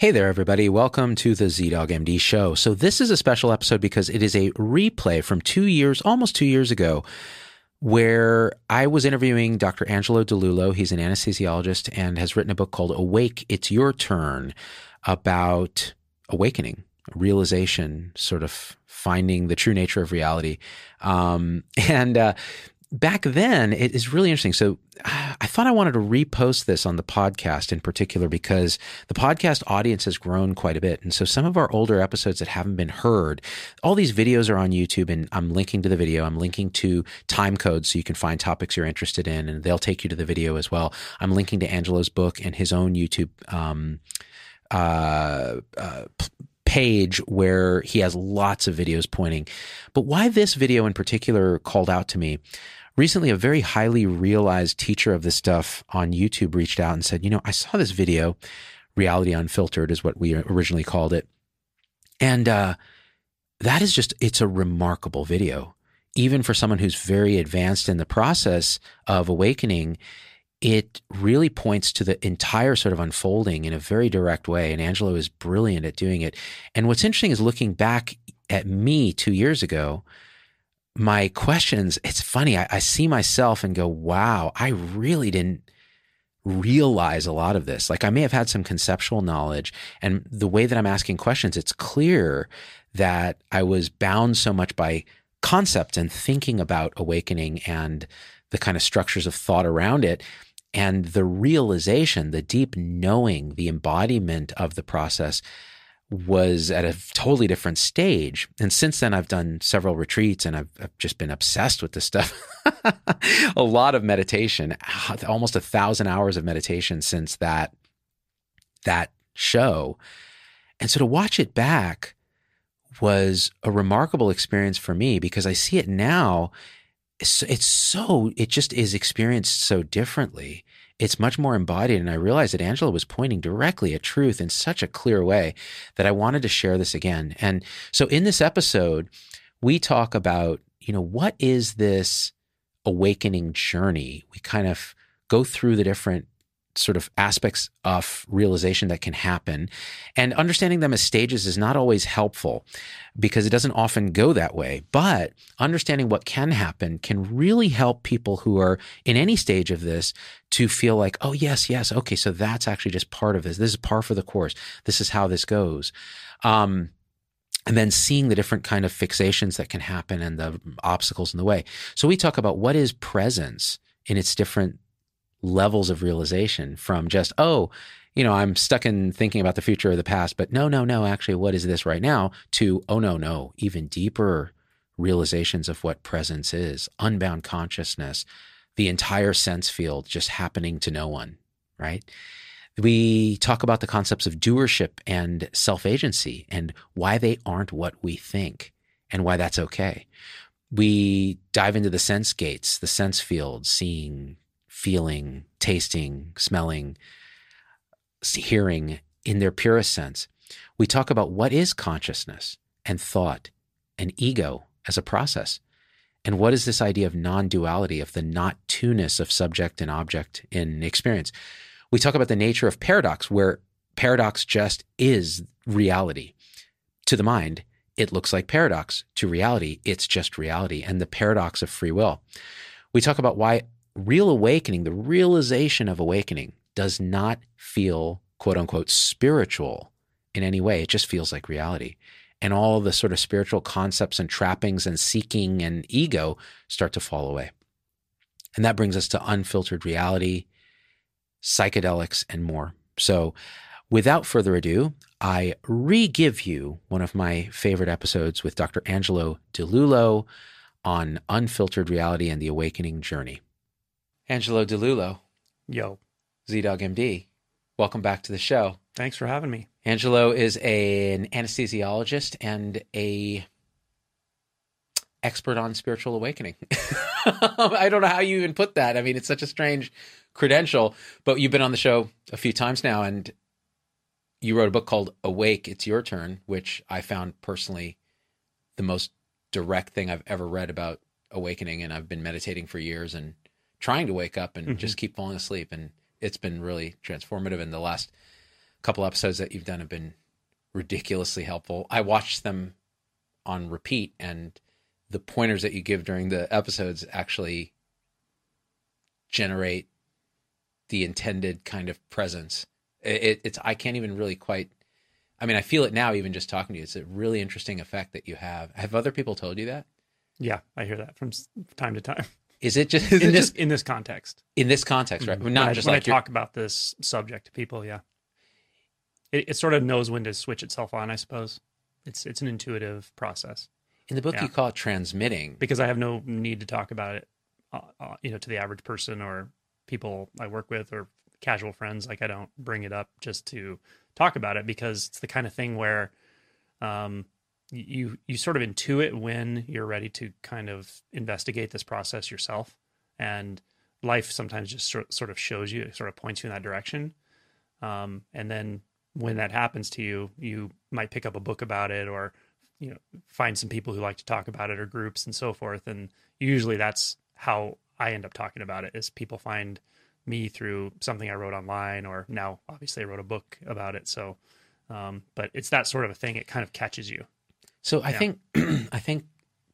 Hey there, everybody. Welcome to the ZDogg MD show. So, this is a special episode because it is a replay from two years, almost two years ago, where I was interviewing Dr. Angelo DiLullo. He's an anesthesiologist and has written a book called Awake, It's Your Turn about awakening, realization, sort of finding the true nature of reality. Um, and uh, back then, it is really interesting. So I thought I wanted to repost this on the podcast in particular because the podcast audience has grown quite a bit. And so some of our older episodes that haven't been heard, all these videos are on YouTube and I'm linking to the video. I'm linking to time codes so you can find topics you're interested in and they'll take you to the video as well. I'm linking to Angelo's book and his own YouTube, um, uh, uh, page where he has lots of videos pointing. But why this video in particular called out to me recently a very highly realized teacher of this stuff on YouTube reached out and said, you know, I saw this video, reality unfiltered is what we originally called it. And uh, that is just, it's a remarkable video. Even for someone who's very advanced in the process of awakening, it really points to the entire sort of unfolding in a very direct way. And Angelo is brilliant at doing it. And what's interesting is looking back at me two years ago, my questions, it's funny. I, I, see myself and go, wow, I really didn't realize a lot of this. Like I may have had some conceptual knowledge and the way that I'm asking questions, it's clear that I was bound so much by concepts and thinking about awakening and the kind of structures of thought around it. And the realization, the deep knowing, the embodiment of the process was at a totally different stage. And since then, I've done several retreats and I've, I've just been obsessed with this stuff. a lot of meditation, almost a thousand hours of meditation since that, that show. And so to watch it back was a remarkable experience for me because I see it now. It's, it's so, it just is experienced so differently it's much more embodied. And I realized that Angelo was pointing directly at truth in such a clear way that I wanted to share this again. And so in this episode, we talk about, you know, what is this awakening journey? We kind of go through the different sort of aspects of realization that can happen. And understanding them as stages is not always helpful because it doesn't often go that way. But understanding what can happen can really help people who are in any stage of this to feel like, oh, yes, yes, okay, so that's actually just part of this. This is par for the course. This is how this goes. Um, and then seeing the different kind of fixations that can happen and the obstacles in the way. So we talk about what is presence in its different levels of realization from just, oh, you know, I'm stuck in thinking about the future or the past, but no, no, no, actually, what is this right now? To, oh, no, no, even deeper realizations of what presence is, unbound consciousness, the entire sense field just happening to no one, right? We talk about the concepts of doership and self agency and why they aren't what we think and why that's okay. We dive into the sense gates, the sense field, seeing, feeling, tasting, smelling, hearing in their purest sense. We talk about what is consciousness and thought and ego as a process. And what is this idea of non duality, of the not two ness of subject and object in experience? We talk about the nature of paradox, where paradox just is reality. To the mind, it looks like paradox. To reality, it's just reality and the paradox of free will. We talk about why real awakening, the realization of awakening, does not feel quote unquote spiritual in any way. It just feels like reality. And all the sort of spiritual concepts and trappings and seeking and ego start to fall away. And that brings us to unfiltered reality, psychedelics, and more. So, without further ado, I re give you one of my favorite episodes with Dr. Angelo DiLullo on unfiltered reality and the awakening journey. Angelo DiLullo. Yo. ZDogg MD. Welcome back to the show. Thanks for having me. Angelo is a, an anesthesiologist and a expert on spiritual awakening. I don't know how you even put that. I mean, it's such a strange credential, but you've been on the show a few times now and you wrote a book called Awake, It's Your Turn, which I found personally the most direct thing I've ever read about awakening and I've been meditating for years and trying to wake up and mm-hmm. just keep falling asleep. And it's been really transformative in the last couple episodes that you've done have been ridiculously helpful. I watched them on repeat, and the pointers that you give during the episodes actually generate the intended kind of presence. It, it's I can't even really quite. I mean, I feel it now, even just talking to you. It's a really interesting effect that you have. Have other people told you that? Yeah, I hear that from time to time. Is it just is in it this just in this context? in this context, right? When Not I, just when like I talk about this subject to people. Yeah, it, it sort of knows when to switch itself on. I suppose it's it's an intuitive process in the book yeah. you call it transmitting. because I have no need to talk about it, uh, uh, you know, to the average person or people I work with or casual friends. Like I don't bring it up just to talk about it because it's the kind of thing where um, you you sort of intuit when you're ready to kind of investigate this process yourself, and life sometimes just sort of shows you, sort of points you in that direction, um, and then when that happens to you, you might pick up a book about it or you know find some people who like to talk about it or groups and so forth. And usually that's how i end up talking about it is people find me through something i wrote online or now obviously i wrote a book about it. So um, but it's that sort of a thing. It kind of catches you So I Yeah. think I think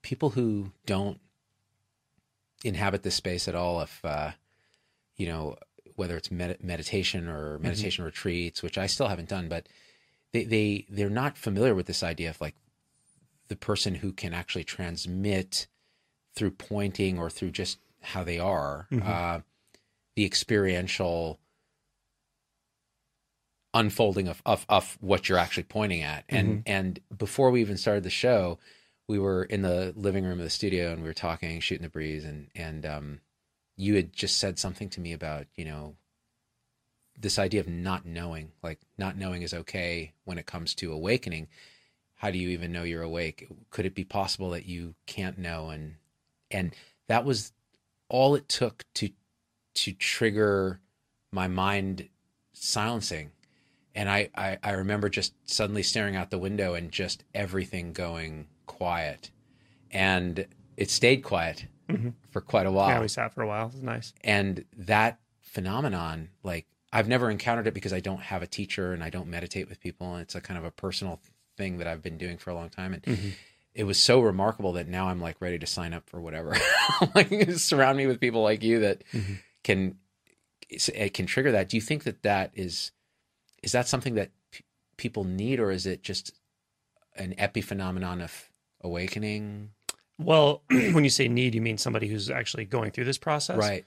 people who don't inhabit this space at all, if uh, you know whether it's med- meditation or meditation retreats, which I still haven't done, but they they they're not familiar with this idea of like the person who can actually transmit through pointing or through just how they are Mhm. uh, the experiential unfolding of, of of what you're actually pointing at. And and before we even started the show we were in the living room of the studio and we were talking shooting the breeze. And and um you had just said something to me about you know this idea of not knowing like not knowing is okay when it comes to awakening. How do you even know you're awake? Could it be possible that you can't know? And and that was all it took to to trigger my mind silencing and I, I i remember just suddenly staring out the window and just everything going quiet. And it stayed quiet Mhm. for quite a while. Yeah we sat for a while. It was nice. And that phenomenon like i've never encountered it because i don't have a teacher and i don't meditate with people. And it's a kind of a personal thing that i've been doing for a long time. And Mhm. it was so remarkable that now i'm like ready to sign up for whatever. Like surround me with people like you that Mhm. can it can trigger that. Do you think that that is is that something that p- people need or is it just an epiphenomenon of awakening well when you say need you mean somebody who's actually going through this process right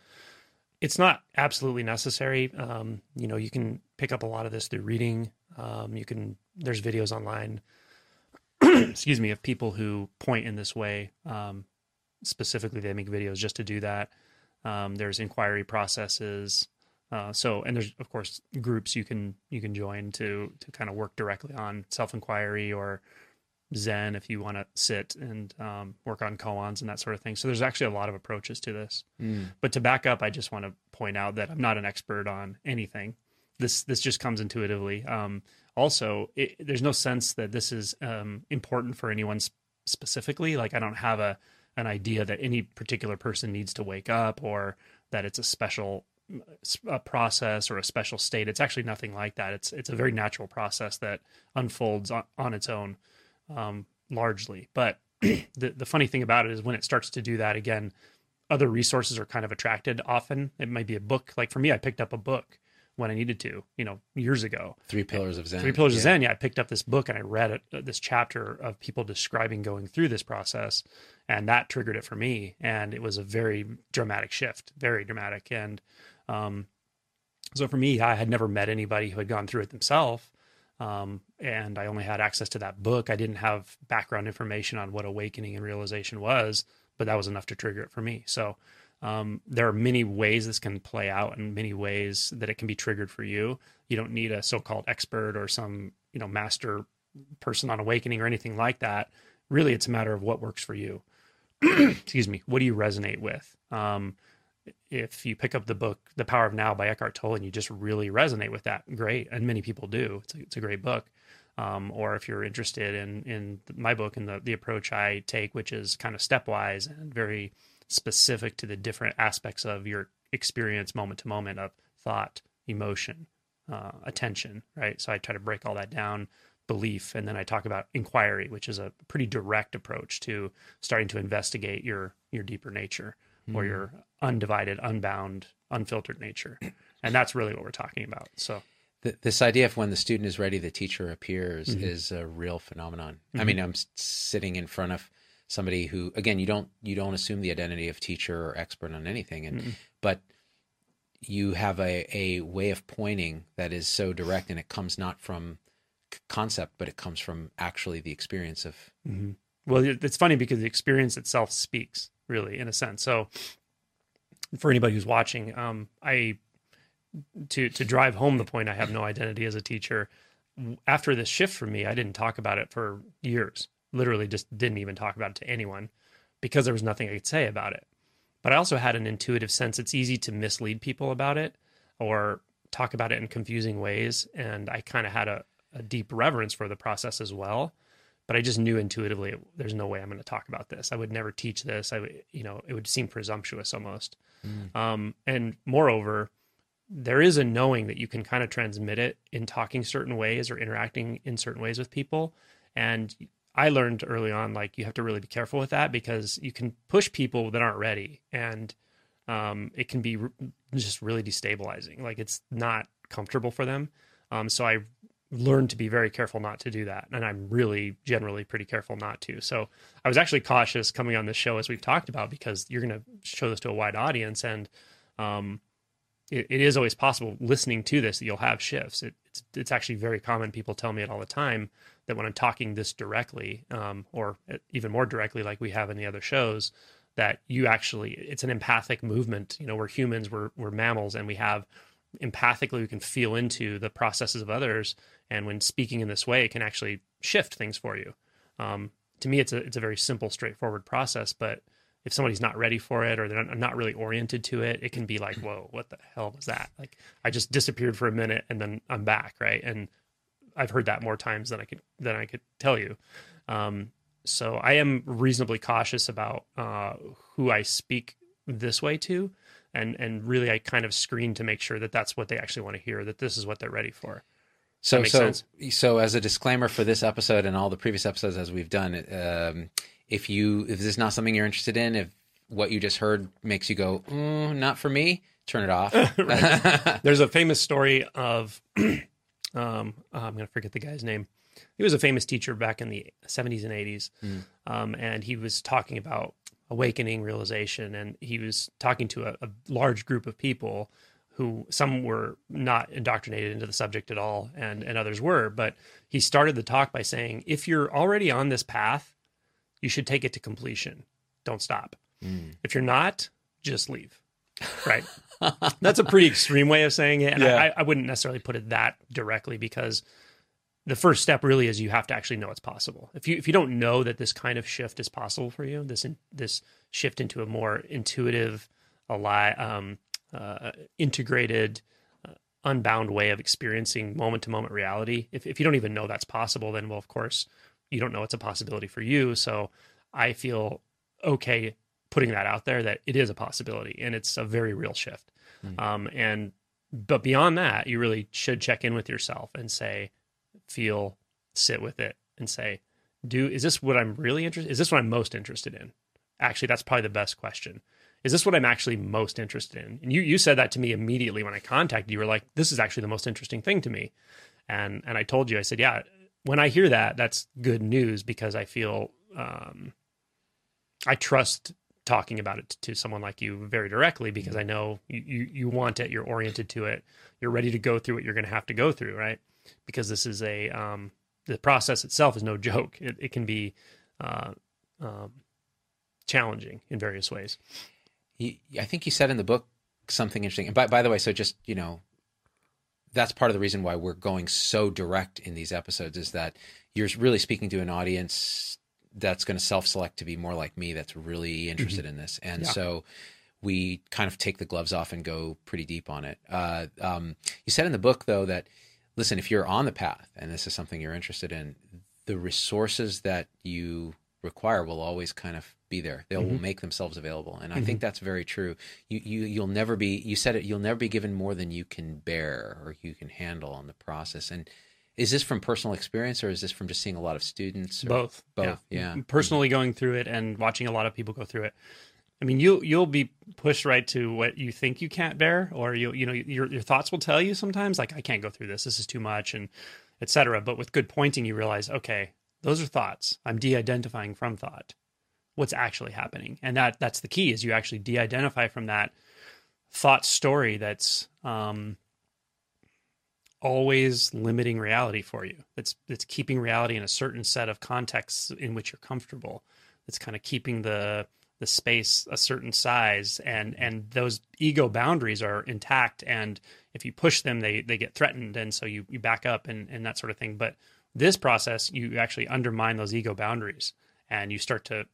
it's not absolutely necessary. Um, you know, you can pick up a lot of this through reading. Um, you can there's videos online, excuse me, of people who point in this way. Um, specifically, they make videos just to do that. Um, there's inquiry processes. Uh, so, and there's of course groups you can you can join to to kind of work directly on self inquiry or Zen if you want to sit and um, work on koans and that sort of thing. So there's actually a lot of approaches to this. Mm. But to back up, I just want to point out that I'm not an expert on anything. This this just comes intuitively. Um, also, it, there's no sense that this is um, important for anyone sp- specifically. Like I don't have a an idea that any particular person needs to wake up or that it's a special a process or a special state. It's actually nothing like that. It's it's a very natural process that unfolds on, on its own, um, largely. But the the funny thing about it is when it starts to do that again, other resources are kind of attracted. Often it might be a book. Like for me, I picked up a book when I needed to, you know, years ago. three pillars of zen Three Pillars of Zen. Yeah, I picked up this book and I read it, uh, this chapter of people describing going through this process, and that triggered it for me. And it was a very dramatic shift, very dramatic. And um, so for me, I had never met anybody who had gone through it themselves, um, and I only had access to that book. I didn't have background information on what awakening and realization was, but that was enough to trigger it for me. So um, there are many ways this can play out and many ways that it can be triggered for you. You don't need a so-called expert or some, you know, master person on awakening or anything like that. Really, it's a matter of what works for you. Excuse me. What do you resonate with? Um, if you pick up the book The Power of Now by Eckhart Tolle and you just really resonate with that, great. And many people do. It's a, it's a great book. Um, or if you're interested in in my book and the the approach I take, which is kind of stepwise and very specific to the different aspects of your experience moment to moment of thought, emotion, uh, attention, right? So I try to break all that down, belief, and then I talk about inquiry, which is a pretty direct approach to starting to investigate your your deeper nature mm. or your undivided, unbound, unfiltered nature, and that's really what we're talking about. So. This idea of when the student is ready, the teacher appears mm-hmm. is a real phenomenon. Mm-hmm. I mean, I'm sitting in front of somebody who, again, you don't you don't assume the identity of teacher or expert on anything, and mm-hmm. but you have a, a way of pointing that is so direct and it comes not from concept but it comes from actually the experience of mm-hmm. well it's funny because the experience itself speaks really in a sense so for anybody who's watching um, i to to drive home the point i have no identity as a teacher after this shift for me i didn't talk about it for years literally just didn't even talk about it to anyone because there was nothing i could say about it but I also had an intuitive sense it's easy to mislead people about it or talk about it in confusing ways. And I kind of had a, a, deep reverence for the process as well. But I just knew intuitively there's no way I'm going to talk about this. I would never teach this. I would, you know, it would seem presumptuous almost. Mm. Um, and moreover, there is a knowing that you can kind of transmit it in talking certain ways or interacting in certain ways with people. And I learned early on, like you have to really be careful with that because you can push people that aren't ready, and um, it can be re- just really destabilizing. Like it's not comfortable for them. Um, so I learned to be very careful not to do that, and I'm really generally pretty careful not to. So I was actually cautious coming on this show, as we've talked about, because you're going to show this to a wide audience, and um, it, it is always possible listening to this that you'll have shifts. It, it's it's actually very common. People tell me it all the time that when I'm talking this directly, um, or even more directly, like we have in the other shows, that you actually it's an empathic movement. You know, we're humans, we're we're mammals, and we have empathically we can feel into the processes of others. And when speaking in this way, it can actually shift things for you. Um, to me, it's a it's a very simple, straightforward process, but if somebody's not ready for it or they're not really oriented to it, it can be like, whoa, what the hell was that? Like I just disappeared for a minute and then I'm back, right? And I've heard that more times than I could than I could tell you. Um, so I am reasonably cautious about uh, who I speak this way to, and and really I kind of screen to make sure that that's what they actually want to hear, that this is what they're ready for. So so sense? so as a disclaimer for this episode and all the previous episodes as we've done, um, if you if this is not something you're interested in, if what you just heard makes you go, mm, not for me, turn it off. There's a famous story of um, oh, I'm going to forget the guy's name. He was a famous teacher back in the 70s and 80s. Mm. Um, and he was talking about awakening, realization, and he was talking to a, a, large group of people who some were not indoctrinated into the subject at all, and, and others were. But he started the talk by saying, if you're already on this path, you should take it to completion. Don't stop. Mm. If you're not, just leave. Right. That's a pretty extreme way of saying it. And yeah. I, I wouldn't necessarily put it that directly because the first step really is you have to actually know it's possible. If you if you don't know that this kind of shift is possible for you, this in, this shift into a more intuitive, alive, um, uh, integrated, uh, unbound way of experiencing moment to moment reality. If if you don't even know that's possible, then well, of course, you don't know it's a possibility for you. So I feel okay putting that out there that it is a possibility and it's a very real shift. Mm-hmm. Um, and but beyond that, you really should check in with yourself and say, feel, sit with it, and say, do is this what I'm really interested? Is this what I'm most interested in? Actually, that's probably the best question. Is this what I'm actually most interested in? And you you said that to me immediately when I contacted you. You were like, this is actually the most interesting thing to me. And and I told you, I said, yeah. When I hear that, that's good news because I feel um, I trust talking about it to someone like you very directly because I know you, you, you want it, you're oriented to it, you're ready to go through what you're going to have to go through, right? Because this is a um, the process itself is no joke. It, it can be uh, um, challenging in various ways. I think you said in the book something interesting. And by by the way, so just you know, that's part of the reason why we're going so direct in these episodes is that you're really speaking to an audience that's going to self-select to be more like me that's really interested mm-hmm. in this and yeah. so we kind of take the gloves off and go pretty deep on it uh, um, you said in the book though that listen if you're on the path and this is something you're interested in the resources that you require will always kind of be there. They will Mhm. make themselves available, and I Mhm. think that's very true. You you you'll never be. You said it. You'll never be given more than you can bear or you can handle on the process. And is this from personal experience or is this from just seeing a lot of students? Both Both, yeah. personally going through it and watching a lot of people go through it i mean you you'll be pushed right to what you think you can't bear or you you know your your thoughts will tell you sometimes like i can't go through this this is too much and etc but with good pointing you realize okay those are thoughts i'm de-identifying from thought what's actually happening and that that's the key is you actually de-identify from that thought story that's um always limiting reality for you. That's that's keeping reality in a certain set of contexts in which you're comfortable. It's kind of keeping the the space a certain size and and those ego boundaries are intact and if you push them they they get threatened and so you you back up and and that sort of thing. But this process you actually undermine those ego boundaries and you start to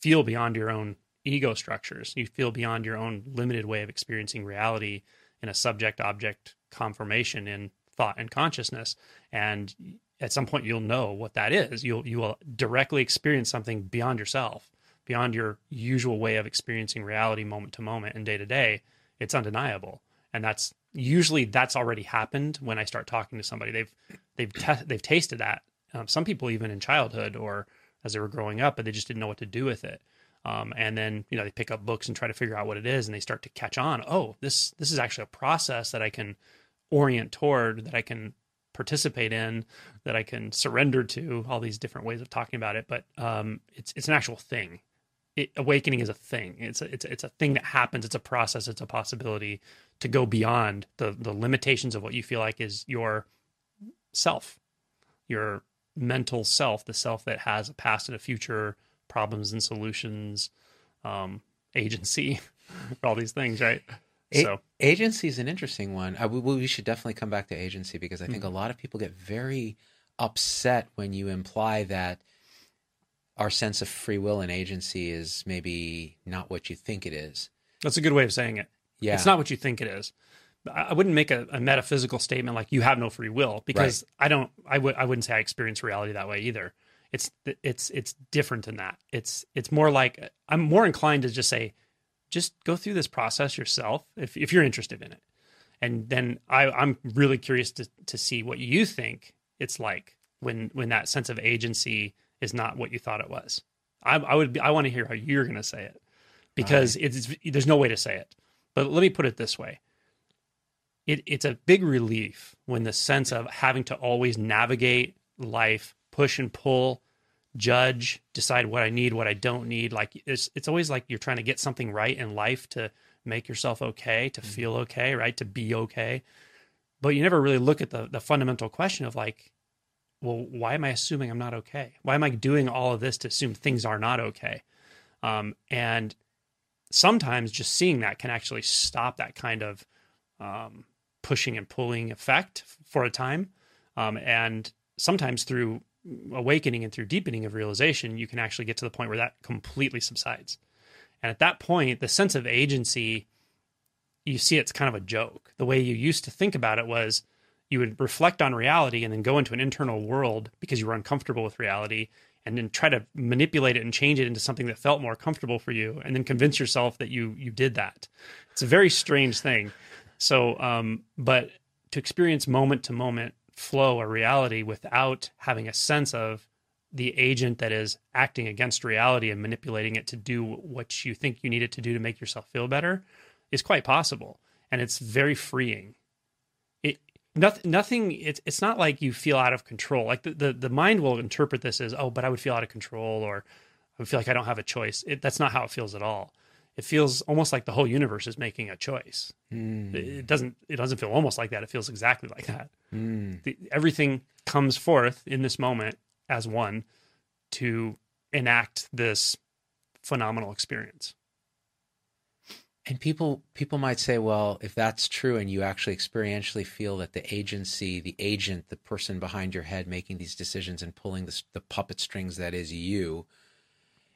feel beyond your own ego structures. You feel beyond your own limited way of experiencing reality in a subject object conformation in thought and consciousness. And at some point you'll know what that is. You'll you will directly experience something beyond yourself beyond your usual way of experiencing reality moment to moment and day to day it's undeniable. And that's usually that's already happened when i start talking to somebody. They've they've te- they've tasted that um, some people even in childhood or as they were growing up but they just didn't know what to do with it. Um, and then you know they pick up books and try to figure out what it is and they start to catch on. Oh this this is actually a process that i can orient toward that i can participate in that i can surrender to all these different ways of talking about it. But um, it's it's an actual thing it, awakening is a thing it's a, it's a, it's a thing that happens it's a process it's a possibility to go beyond the the limitations of what you feel like is your self your mental self the self that has a past and a future problems and solutions um agency all these things right A- so agency is an interesting one. I, we, we should definitely come back to agency because I think Mm-hmm. a lot of people get very upset when you imply that our sense of free will and agency is maybe not what you think it is. that's a good way of saying it Yeah, It's not what you think it is. I wouldn't make a, a metaphysical statement like you have no free will because I don't. I would. I wouldn't say I experience reality that way either. It's it's it's different than that. It's it's more like I'm more inclined to just say, just go through this process yourself if if you're interested in it, and then I I'm really curious to to see what you think it's like when when that sense of agency is not what you thought it was. I, I would. Be, I want to hear how you're going to say it because it's there's no way to say it. But let me put it this way. It, it's a big relief when the sense of having to always navigate life, push and pull, judge, decide what I need, what I don't need. Like it's it's always like you're trying to get something right in life to make yourself okay, to mm-hmm. feel okay, right, to be okay. But you never really look at the the fundamental question of like, well, why am I assuming I'm not okay? Why am I doing all of this to assume things are not okay? Um, and sometimes just seeing that can actually stop that kind of um, pushing and pulling effect for a time. Um, and sometimes through awakening and through deepening of realization, you can actually get to the point where that completely subsides. And at that point, the sense of agency, you see it's kind of a joke. The way you used to think about it was you would reflect on reality and then go into an internal world because you were uncomfortable with reality and then try to manipulate it and change it into something that felt more comfortable for you and then convince yourself that you you did that. It's a very strange thing. So um but to experience moment to moment flow or reality without having a sense of the agent that is acting against reality and manipulating it to do what you think you need it to do to make yourself feel better is quite possible. And it's very freeing nothing nothing it's it's not like you feel out of control. Like the, the the mind will interpret this as oh but i would feel out of control or i would feel like i don't have a choice. It, that's not how it feels at all. It feels almost like the whole universe is making a choice. Mm, it, it doesn't it doesn't feel almost like that. It feels exactly like that. Mm. the, everything comes forth in this moment as one to enact this phenomenal experience And people people might say, well, if that's true, and you actually experientially feel that the agency, the agent, the person behind your head making these decisions and pulling the, the puppet strings that is you,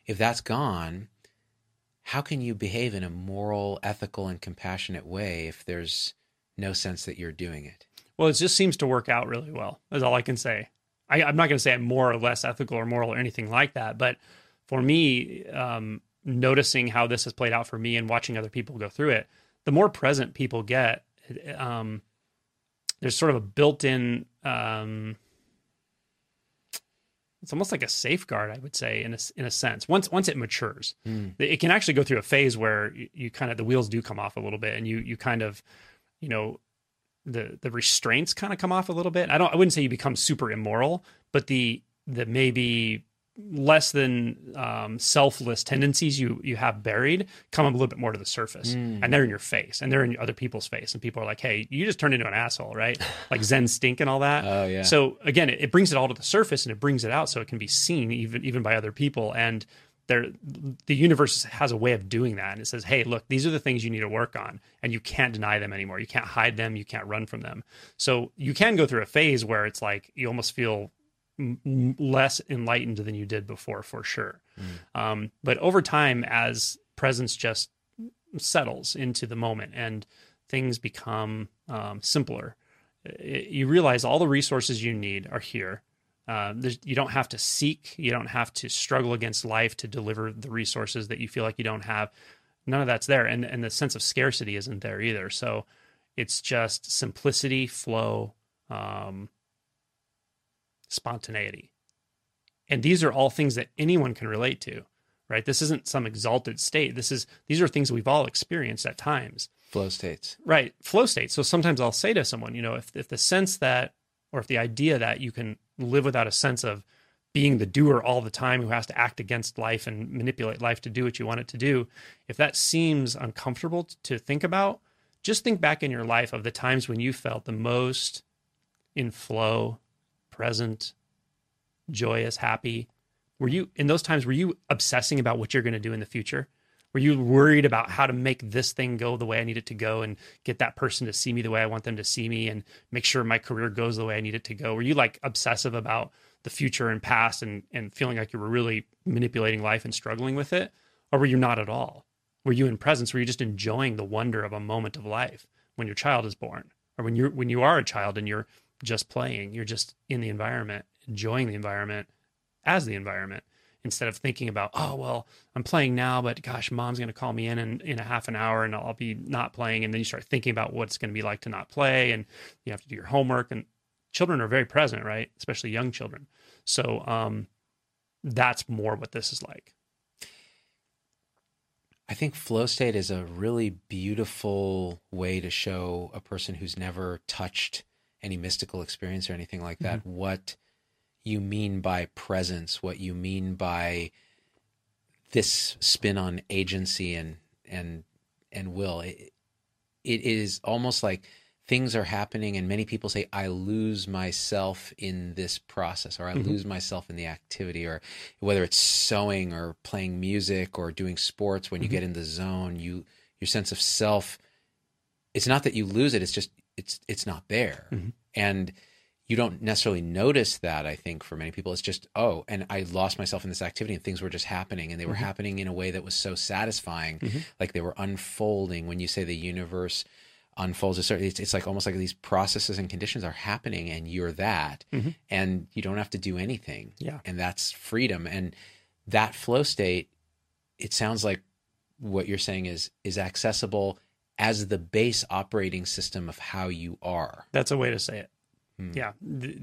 if that's gone, how can you behave in a moral, ethical, and compassionate way if there's no sense that you're doing it? Well, it just seems to work out really well. Is all I can say. I, I'm not going to say I'm more or less ethical or moral or anything like that, but for me, um, noticing how this has played out for me and watching other people go through it, the more present people get, um, there's sort of a built-in. Um, it's almost like a safeguard, I would say, in a in a sense. Once once it matures, Mm. it can actually go through a phase where you, you kind of the wheels do come off a little bit, and you you kind of, you know, the the restraints kind of come off a little bit. I don't I wouldn't say you become super immoral, but the the maybe less than um, selfless tendencies you you have buried come up a little bit more to the surface, Mm. and they're in your face, and they're in other people's face, and people are like, "Hey, you just turned into an asshole, right?" like Zen stink and all that. Oh yeah. So again, it, it brings it all to the surface and it brings it out so it can be seen even even by other people. And there, the universe has a way of doing that. And it says, "Hey, look, these are the things you need to work on, and you can't deny them anymore. You can't hide them. You can't run from them. So you can go through a phase where it's like you almost feel m- less enlightened than you did before, for sure. Um, but over time, as presence just settles into the moment and things become um, simpler it- you realize all the resources you need are here. Uh, you don't have to seek. You don't have to struggle against life to deliver the resources that you feel like you don't have. None of that's there, and and the sense of scarcity isn't there either. So it's just simplicity, flow, um, spontaneity, and these are all things that anyone can relate to. Right? This isn't some exalted state. This is these are things we've all experienced at times. Flow states. Right. Flow states. So sometimes I'll say to someone, you know, if, if the sense that, or if the idea that you can live without a sense of being the doer all the time who has to act against life and manipulate life to do what you want it to do, if that seems uncomfortable to think about, just think back in your life of the times when you felt the most in flow, present, joyous, happy. Were you in those times, were you obsessing about what you're going to do in the future? Were you worried about how to make this thing go the way I need it to go and get that person to see me the way I want them to see me and make sure my career goes the way I need it to go? Were you like obsessive about the future and past and, and feeling like you were really manipulating life and struggling with it? Or were you not at all? Were you in presence? Were you just enjoying the wonder of a moment of life when your child is born? Or when you're when you are a child and you're just playing, you're just in the environment, enjoying the environment as the environment instead of thinking about oh well i'm playing now but gosh mom's going to call me in, in in a half an hour and i'll be not playing. And then you start thinking about what it's going to be like to not play and you have to do your homework. And children are very present right? Especially young children. So um that's more what this is like. I think flow state is a really beautiful way to show a person who's never touched any mystical experience or anything like that what you mean by presence, what you mean by this spin on agency and and and will. It, it is almost like things are happening and many people say i lose myself in this process or i Mhm. lose myself in the activity or whether it's sewing or playing music or doing sports when you Mhm. get in the zone you your sense of self it's not that you lose it it's just it's it's not there Mhm. and you don't necessarily notice that i think for many people it's just oh and i lost myself in this activity and things were just happening and they were Mhm. happening in a way that was so satisfying Mhm. like they were unfolding when you say the universe unfolds a certain it's, it's like almost like these processes and conditions are happening and you're that Mhm. and you don't have to do anything Yeah. and that's freedom and that flow state it sounds like what you're saying is is accessible as the base operating system of how you are. That's a way to say it. Hmm. yeah.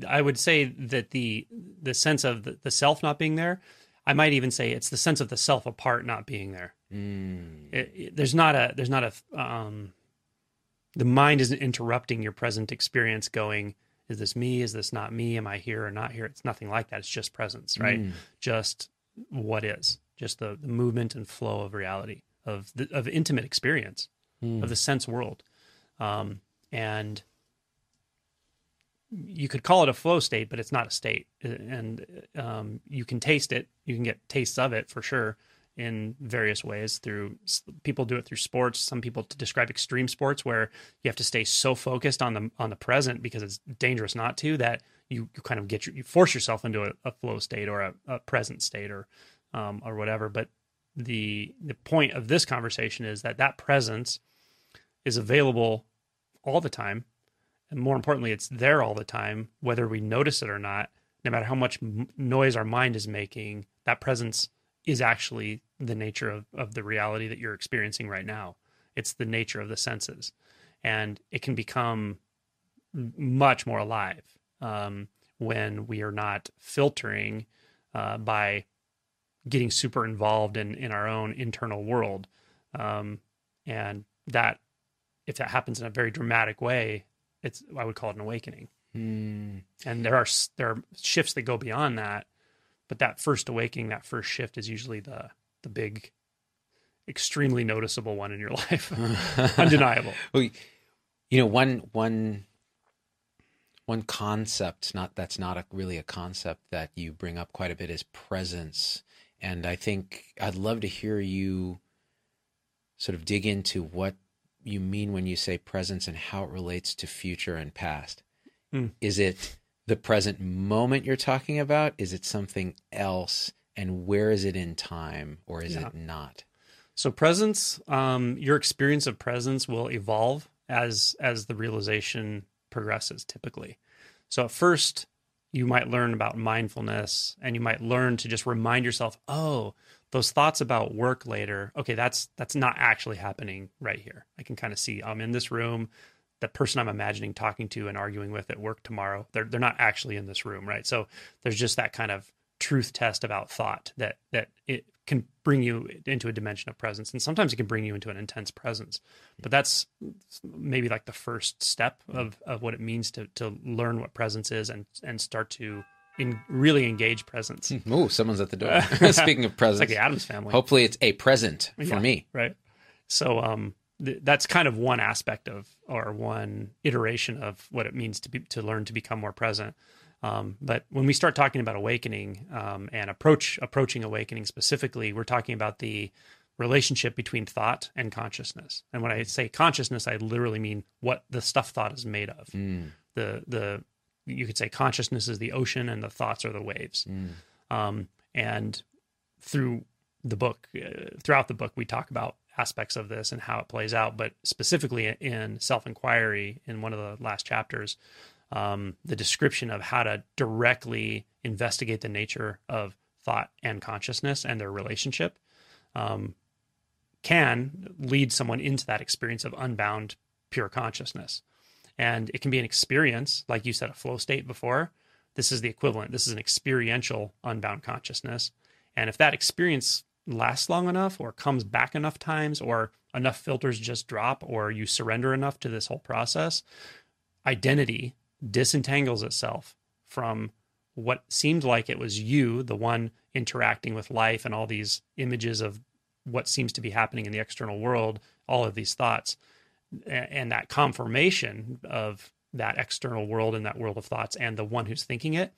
I would say that the the sense of the, the self not being there i might even say it's the sense of the self apart not being there. Mm. it, it- there's not a there's not a um the mind isn't interrupting your present experience going is this me? Is this not me? Am i here or not here? It's nothing like that. It's just presence right? Mm. just what is. Just the, the movement and flow of reality of the, of intimate experience Mm. of the sense world. Um and you could call it a flow state but it's not a state. And um, you can taste it. You can get tastes of it for sure in various ways through people do it through sports. Some people to describe extreme sports where you have to stay so focused on the on the present because it's dangerous not to that you, you kind of get your, you force yourself into a, a flow state or a, a present state or um, or whatever. But the the point of this conversation is that that presence is available all the time and more importantly it's there all the time whether we notice it or not no matter how much noise our mind is making that presence is actually the nature of, of the reality that you're experiencing right now. It's the nature of the senses. And it can become much more alive um, when we are not filtering uh, by getting super involved in, in our own internal world. Um, and that, if that happens in a very dramatic way, it's, I would call it an awakening. Mm. And there are, there are shifts that go beyond that but that first awakening, that first shift is usually the the big, extremely noticeable one in your life, undeniable. Well, you know, one one one concept not that's not a, really a concept that you bring up quite a bit is presence, and I think I'd love to hear you sort of dig into what you mean when you say presence and how it relates to future and past. Mm. Is it the present moment you're talking about? Is it something else? And where is it in time or is Yeah. it not? So presence, um, your experience of presence will evolve as as the realization progresses. Typically, so at first you might learn about mindfulness, and you might learn to just remind yourself, oh, those thoughts about work later. Okay, that's that's not actually happening right here. I can kind of see I'm in this room. The person I'm imagining talking to and arguing with at work tomorrow, they're they're not actually in this room, right? So there's just that kind of truth test about thought that that it can bring you into a dimension of presence and sometimes it can bring you into an intense presence but that's maybe like the first step of of what it means to to learn what presence is and and start to in really engaged presence Oh, someone's at the door. Speaking of presence, like the Addams Family hopefully it's a present for Yeah. me. right so um th- that's kind of one aspect of or one iteration of what it means to be to learn to become more present um, but when we start talking about awakening um, and approach approaching awakening specifically we're talking about the relationship between thought and consciousness and when i say consciousness i literally mean what the stuff thought is made of Mm, the the you could say consciousness is the ocean and the thoughts are the waves. Mm, um, and through the book uh, throughout the book we talk about aspects of this and how it plays out but specifically in self-inquiry in one of the last chapters um, the description of how to directly investigate the nature of thought and consciousness and their relationship um, can lead someone into that experience of unbound pure consciousness and it can be an experience like you said a flow state before. This is the equivalent. This is an experiential unbound consciousness. And if that experience lasts long enough or comes back enough times or enough filters just drop or you surrender enough to this whole process identity disentangles itself from what seemed like it was you the one interacting with life and all these images of what seems to be happening in the external world all of these thoughts and that confirmation of that external world and that world of thoughts and the one who's thinking it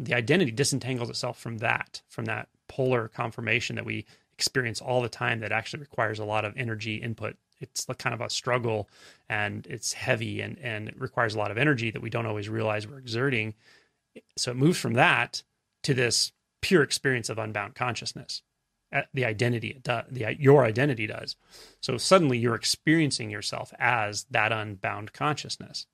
the identity disentangles itself from that from that polar confirmation that we experience all the time that actually requires a lot of energy input. It's like kind of a struggle and it's heavy and and it requires a lot of energy that we don't always realize we're exerting. So it moves from that to this pure experience of unbound consciousness the identity it does the your identity does. So suddenly you're experiencing yourself as that unbound consciousness.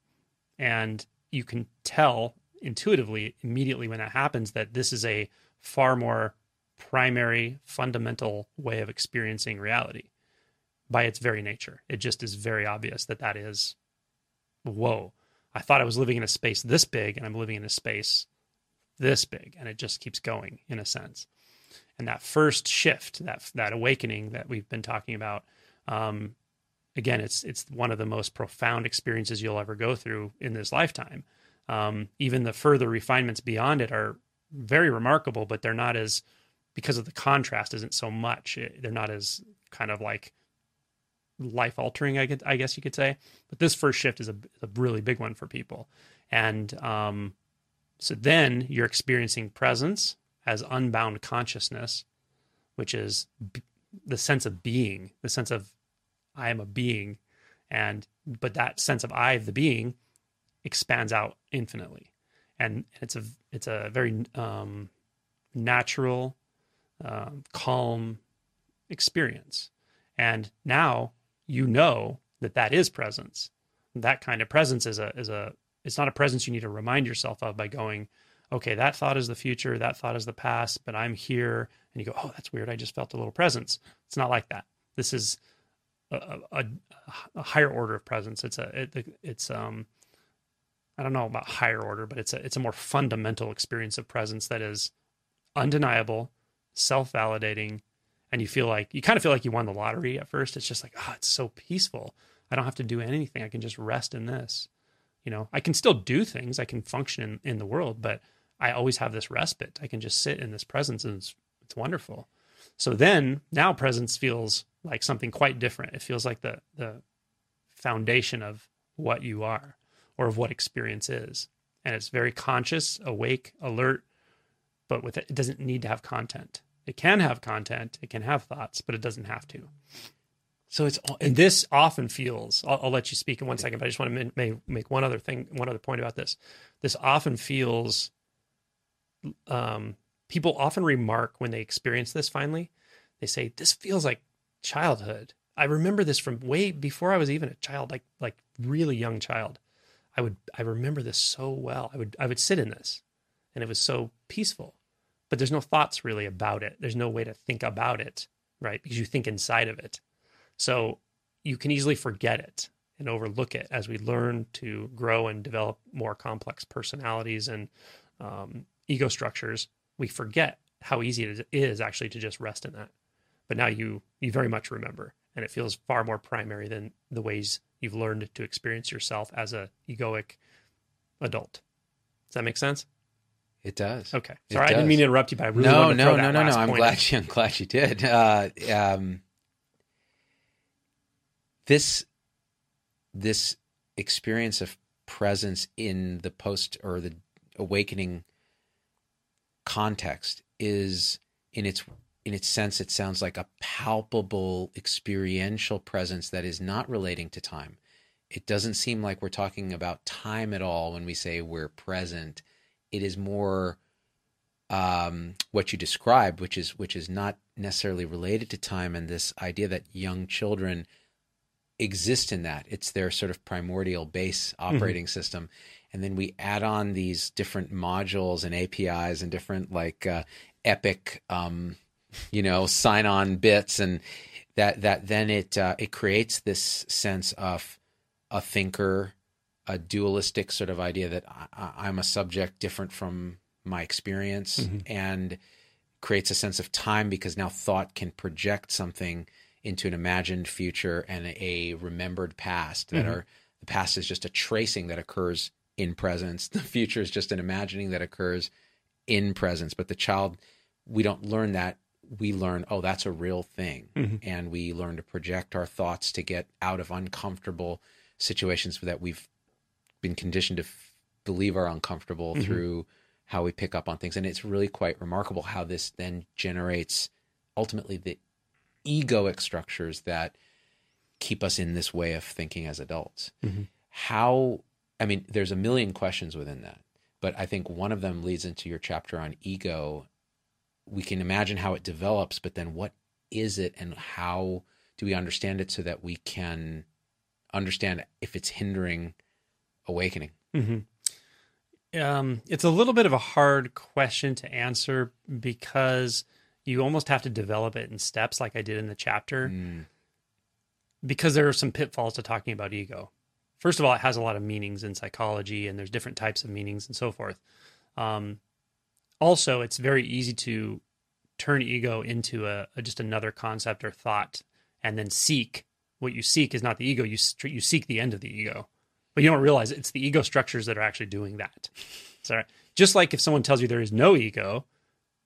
And you can tell intuitively immediately when that happens that this is a far more primary fundamental way of experiencing reality by its very nature. It just is very obvious that that is whoa i thought i was living in a space this big and i'm living in a space this big. And it just keeps going in a sense and that first shift that that awakening that we've been talking about um, again it's it's one of the most profound experiences you'll ever go through in this lifetime. Um, even the further refinements beyond it are very remarkable but they're not as because of the contrast isn't so much. It- they're not as kind of like life altering I, I guess you could say. But this first shift is a, a really big one for people. And um, so then you're experiencing presence as unbound consciousness which is b- the sense of being the sense of i am a being and but that sense of i the being expands out infinitely. And it's a it's a very um, natural um, calm experience. And now you know that that is presence. That kind of presence is a is a it's not a presence you need to remind yourself of by going okay, that thought is the future, that thought is the past, but I'm here. And you go, oh, that's weird. I just felt a little presence. It's not like that. This is a, a, a higher order of presence. It's a, it, it's, um, I don't know about higher order, but it's a, it's a more fundamental experience of presence that is undeniable, self validating, and you feel like, you kind of feel like you won the lottery at first. It's just like, oh, it's so peaceful. I don't have to do anything. I can just rest in this. You know, I can still do things. I can function in, in the world, but I always have this respite. I can just sit in this presence and it's, it's wonderful. So then now presence feels like something quite different. It feels like the the foundation of what you are or of what experience is. And it's very conscious, awake, alert, but with it, it doesn't need to have content. It can have content, it can have thoughts, but it doesn't have to. So it's and this often feels. I'll, I'll let you speak in one second, but I just want to make, make one other thing, one other point about this. This often feels. Um, people often remark when they experience this. Finally, they say, "This feels like childhood." I remember this from way before I was even a child, like like really young child. I would I remember this so well. I would I would sit in this, and it was so peaceful. But there's no thoughts really about it. There's no way to think about it, right? Because you think inside of it. So you can easily forget it and overlook it as we learn to grow and develop more complex personalities and um, ego structures. We forget how easy it is actually to just rest in that. But now you you very much remember, and it feels far more primary than the ways you've learned to experience yourself as a egoic adult. Does that make sense? It does. Okay. Sorry, I didn't mean to interrupt you, but I really no, no, no, no, no. I'm glad you. I'm glad you did. Uh, um, this this experience of presence in the post or the awakening context is in its in its sense it sounds like a palpable experiential presence that is not relating to time. It doesn't seem like we're talking about time at all when we say we're present. It is more um, what you described which is which is not necessarily related to time and this idea that young children exist in that. It's their sort of primordial base operating system. And then we add on these different modules and apis and different like uh, epic um, you know sign on bits. And that that then it uh, it creates this sense of a thinker a dualistic sort of idea that I, i'm a subject different from my experience Mhm. and creates a sense of time because now thought can project something into an imagined future and a remembered past that Mhm. are the past is just a tracing that occurs in presence the future is just an imagining that occurs in presence but the child we don't learn that we learn oh that's a real thing Mhm. and we learn to project our thoughts to get out of uncomfortable situations that we've been conditioned to f- believe are uncomfortable Mhm. through how we pick up on things and it's really quite remarkable how this then generates ultimately the egoic structures that keep us in this way of thinking as adults. Mhm. how i mean there's a million questions within that but i think one of them leads into your chapter on ego. We can imagine how it develops but then what is it and how do we understand it so that we can understand if it's hindering awakening? Hmm Um, it's a little bit of a hard question to answer because you almost have to develop it in steps, like I did in the chapter, Mm, because there are some pitfalls to talking about ego. First of all, it has a lot of meanings in psychology, and there's different types of meanings and so forth. Um, also, it's very easy to turn ego into a, a just another concept or thought, and then seek what you seek is not the ego. You st- you seek the end of the ego, but you don't realize it's the ego structures that are actually doing that. Sorry, just like if someone tells you there is no ego,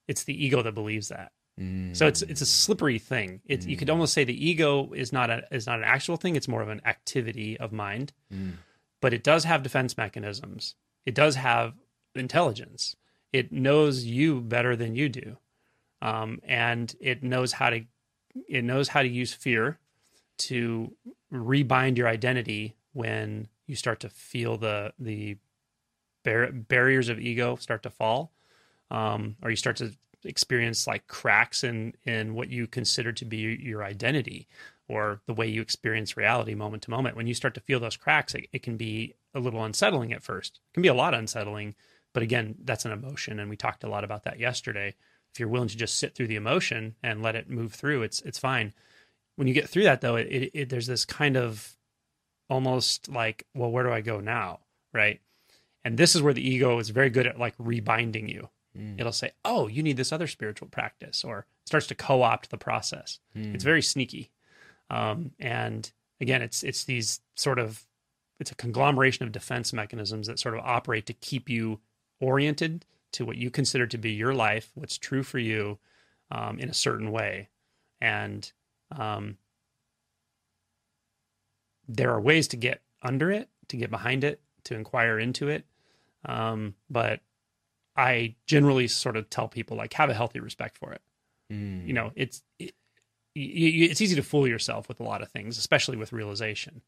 it's the ego that believes that. mm, So it's it's a slippery thing. It's you could almost say the ego is not a is not an actual thing. It's more of an activity of mind, mm, but it does have defense mechanisms. It does have intelligence. It knows you better than you do, um, and it knows how to it knows how to use fear to rebind your identity when you start to feel the the bar- barriers of ego start to fall, um, or you start to experience like cracks in in what you consider to be your identity or the way you experience reality moment to moment when you start to feel those cracks it, it can be a little unsettling at first it can be a lot unsettling But again, that's an emotion, and we talked a lot about that yesterday. If you're willing to just sit through the emotion and let it move through, it's it's fine. When you get through that, though, it, it, it there's this kind of almost like, well, where do I go now, right? And this is where the ego is very good at like rebinding you. Mm. It'll say, "Oh, you need this other spiritual practice," or starts to co-opt the process. Mm. It's very sneaky, um, and again, it's it's these sort of it's a conglomeration of defense mechanisms that sort of operate to keep you oriented to what you consider to be your life, what's true for you, um, in a certain way, and um, there are ways to get under it, to get behind it, to inquire into it. Um, but I generally sort of tell people like have a healthy respect for it. Mm. You know, it's it, it's easy to fool yourself with a lot of things, especially with realization.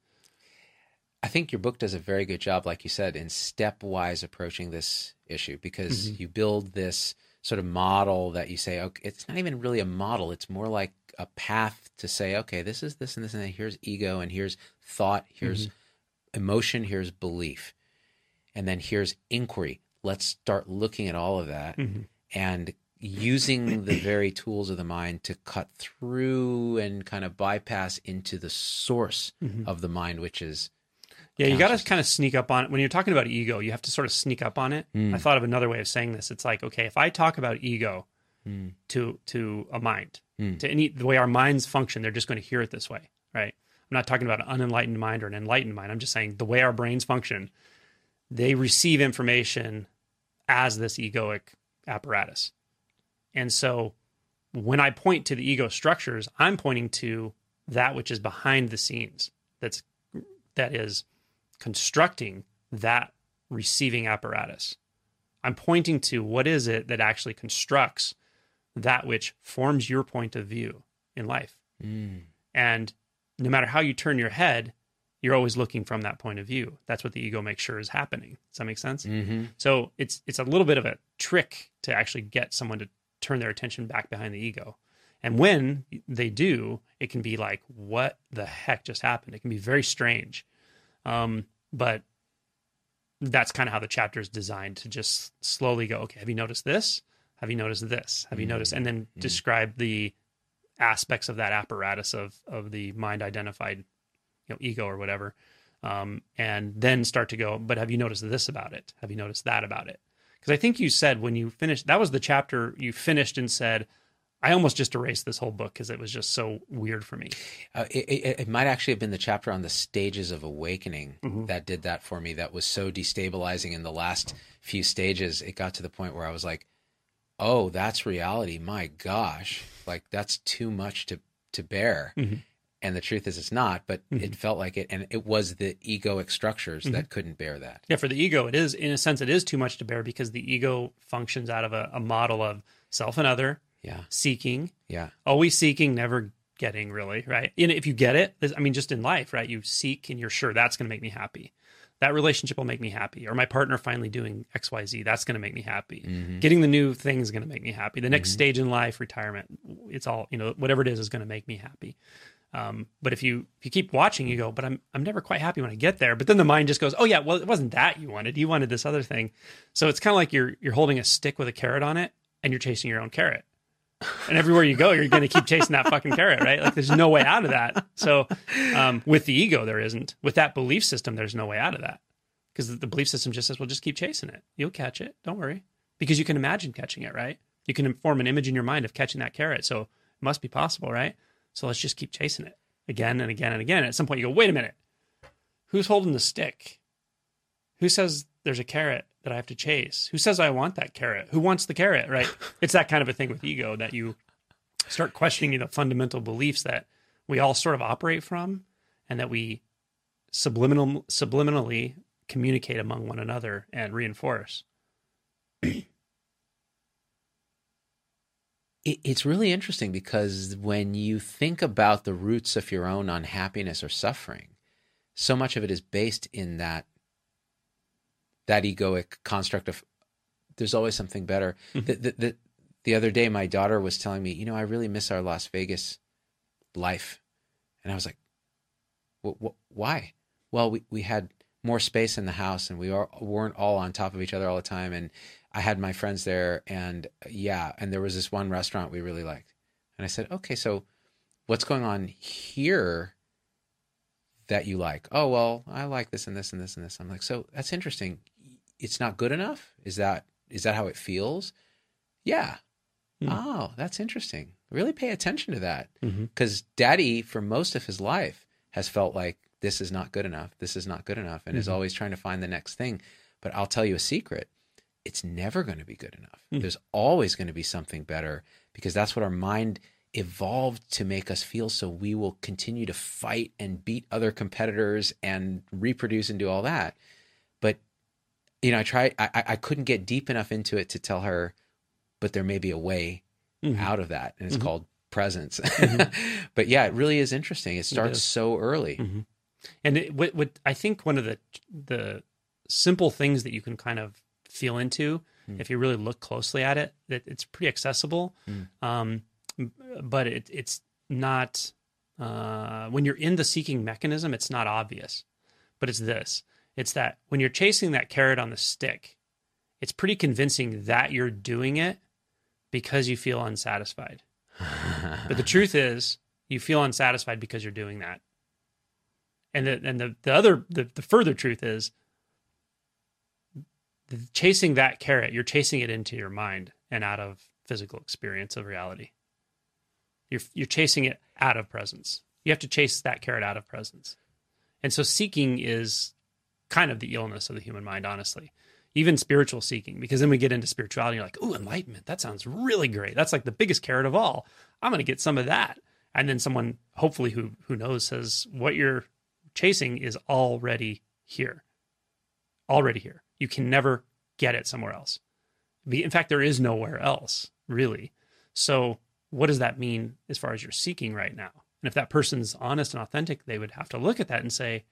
I think your book does a very good job, like you said, in stepwise approaching this issue because Mhm. you build this sort of model that you say, okay, it's not even really a model. It's more like a path to say, okay, this is this and this and that. Here's ego and here's thought, here's emotion, here's belief. And then here's inquiry. Let's start looking at all of that Mhm. and using the very tools of the mind to cut through and kind of bypass into the source Mhm. of the mind, which is Yeah, you got to kind of sneak up on it. When you're talking about ego, you have to sort of sneak up on it. Mm. I thought of another way of saying this. It's like, okay, if I talk about ego Mm. to to a mind, Mm. to any the way our minds function, they're just going to hear it this way, right? I'm not talking about an unenlightened mind or an enlightened mind. I'm just saying the way our brains function, they receive information as this egoic apparatus. And so when I point to the ego structures, I'm pointing to that which is behind the scenes that's that is constructing that receiving apparatus. I'm pointing to what is it that actually constructs that which forms your point of view in life. Mm. And no matter how you turn your head, you're always looking from that point of view. That's what the ego makes sure is happening. Does that make sense? hmm So it's it's a little bit of a trick to actually get someone to turn their attention back behind the ego. And when they do, it can be like, what the heck just happened? It can be very strange. Um, but that's kind of how the chapter is designed to just slowly go, okay, have you noticed this? Have you noticed this? Have you noticed? And then Mm. describe the aspects of that apparatus of of the mind identified, you know, ego or whatever um, and then start to go, but have you noticed this about it? Have you noticed that about it? Because I think you said when you finished, that was the chapter you finished and said, I almost just erased this whole book because it was just so weird for me. Uh, it, it, it might actually have been the chapter on the stages of awakening Mhm. that did that for me. That was so destabilizing in the last few stages. It got to the point where I was like, "Oh, that's reality. My gosh, like that's too much to to bear." Mhm. And the truth is, it's not. But Mhm. it felt like it, and it was the egoic structures that couldn't bear that. Yeah, for the ego, it is, in a sense, it is too much to bear because the ego functions out of a, a model of self and other, Yeah, seeking, yeah, always seeking, never getting, really, right? And if you get it, I mean, just in life, right? You seek and you're sure that's going to make me happy. That relationship will make me happy. Or my partner finally doing XYZ, that's going to make me happy. Mhm. Getting the new thing is going to make me happy. The next stage in life, retirement, it's all, you know, whatever it is, is going to make me happy. Um, but if you if you keep watching, you go, but I'm I'm never quite happy when I get there. But then the mind just goes, oh yeah, well it wasn't that you wanted. You wanted this other thing. So it's kind of like you're you're holding a stick with a carrot on it, and you're chasing your own carrot. And everywhere you go, you're going to keep chasing that fucking carrot, right? Like there's no way out of that. So um, with the ego, there isn't. With that belief system, there's no way out of that because the belief system just says, well, just keep chasing it. You'll catch it. Don't worry, because you can imagine catching it, right? You can form an image in your mind of catching that carrot. So it must be possible, right? So let's just keep chasing it again and again and again. At some point, you go, wait a minute, who's holding the stick? Who says there's a carrot that I have to chase? Who says I want that carrot? Who wants the carrot? Right? it's that kind of a thing with ego that you start questioning the fundamental beliefs that we all sort of operate from, and that we subliminal subliminally communicate among one another and reinforce. It, it's really interesting because when you think about the roots of your own unhappiness or suffering, so much of it is based in that that egoic construct of there's always something better. Mhm. The, the, the, the other day, my daughter was telling me, you know, I really miss our Las Vegas life, and I was like, wh- wh- why? Well, we we had more space in the house and we are, weren't all on top of each other all the time. And I had my friends there and yeah, and there was this one restaurant we really liked. And I said, okay, so what's going on here that you like? Oh, well, I like this and this and this and this. I'm like, so that's interesting. It's not good enough. Is that, is that how it feels? Yeah. Hmm. Oh, that's interesting. Really pay attention to that. Because daddy, for most of his life, has felt like this is not good enough. This is not good enough. And is Mhm. always trying to find the next thing. But I'll tell you a secret it's never going to be good enough. Mm. There's always going to be something better because that's what our mind evolved to make us feel. So we will continue to fight and beat other competitors and reproduce and do all that. But you know, I try. I, I- I couldn't get deep enough into it to tell her, but there may be a way Mhm. out of that, and it's Mhm. called presence. Mhm. but yeah, it really is interesting. It starts is. so early. Mhm. And it, what, what I think one of the the simple things that you can kind of feel into Mm. if you really look closely at it, that it's pretty accessible. Mm. Um, but it, it's not uh, when you're in the seeking mechanism, it's not obvious. But it's this: it's that when you're chasing that carrot on the stick, it's pretty convincing that you're doing it because you feel unsatisfied. But the truth is, you feel unsatisfied because you're doing that. And the and the, the other the, the further truth is chasing that carrot, you're chasing it into your mind and out of physical experience of reality. You're you're chasing it out of presence. You have to chase that carrot out of presence. And so seeking is kind of the illness of the human mind, honestly. Even spiritual seeking, because then we get into spirituality, you're like, ooh, enlightenment, that sounds really great. That's like the biggest carrot of all. I'm gonna get some of that. And then someone, hopefully who who knows, says, what you're chasing is already here. Already here. You can never get it somewhere else. In fact, there is nowhere else, really. So, what does that mean as far as you're seeking right now? And if that person's honest and authentic, they would have to look at that and say,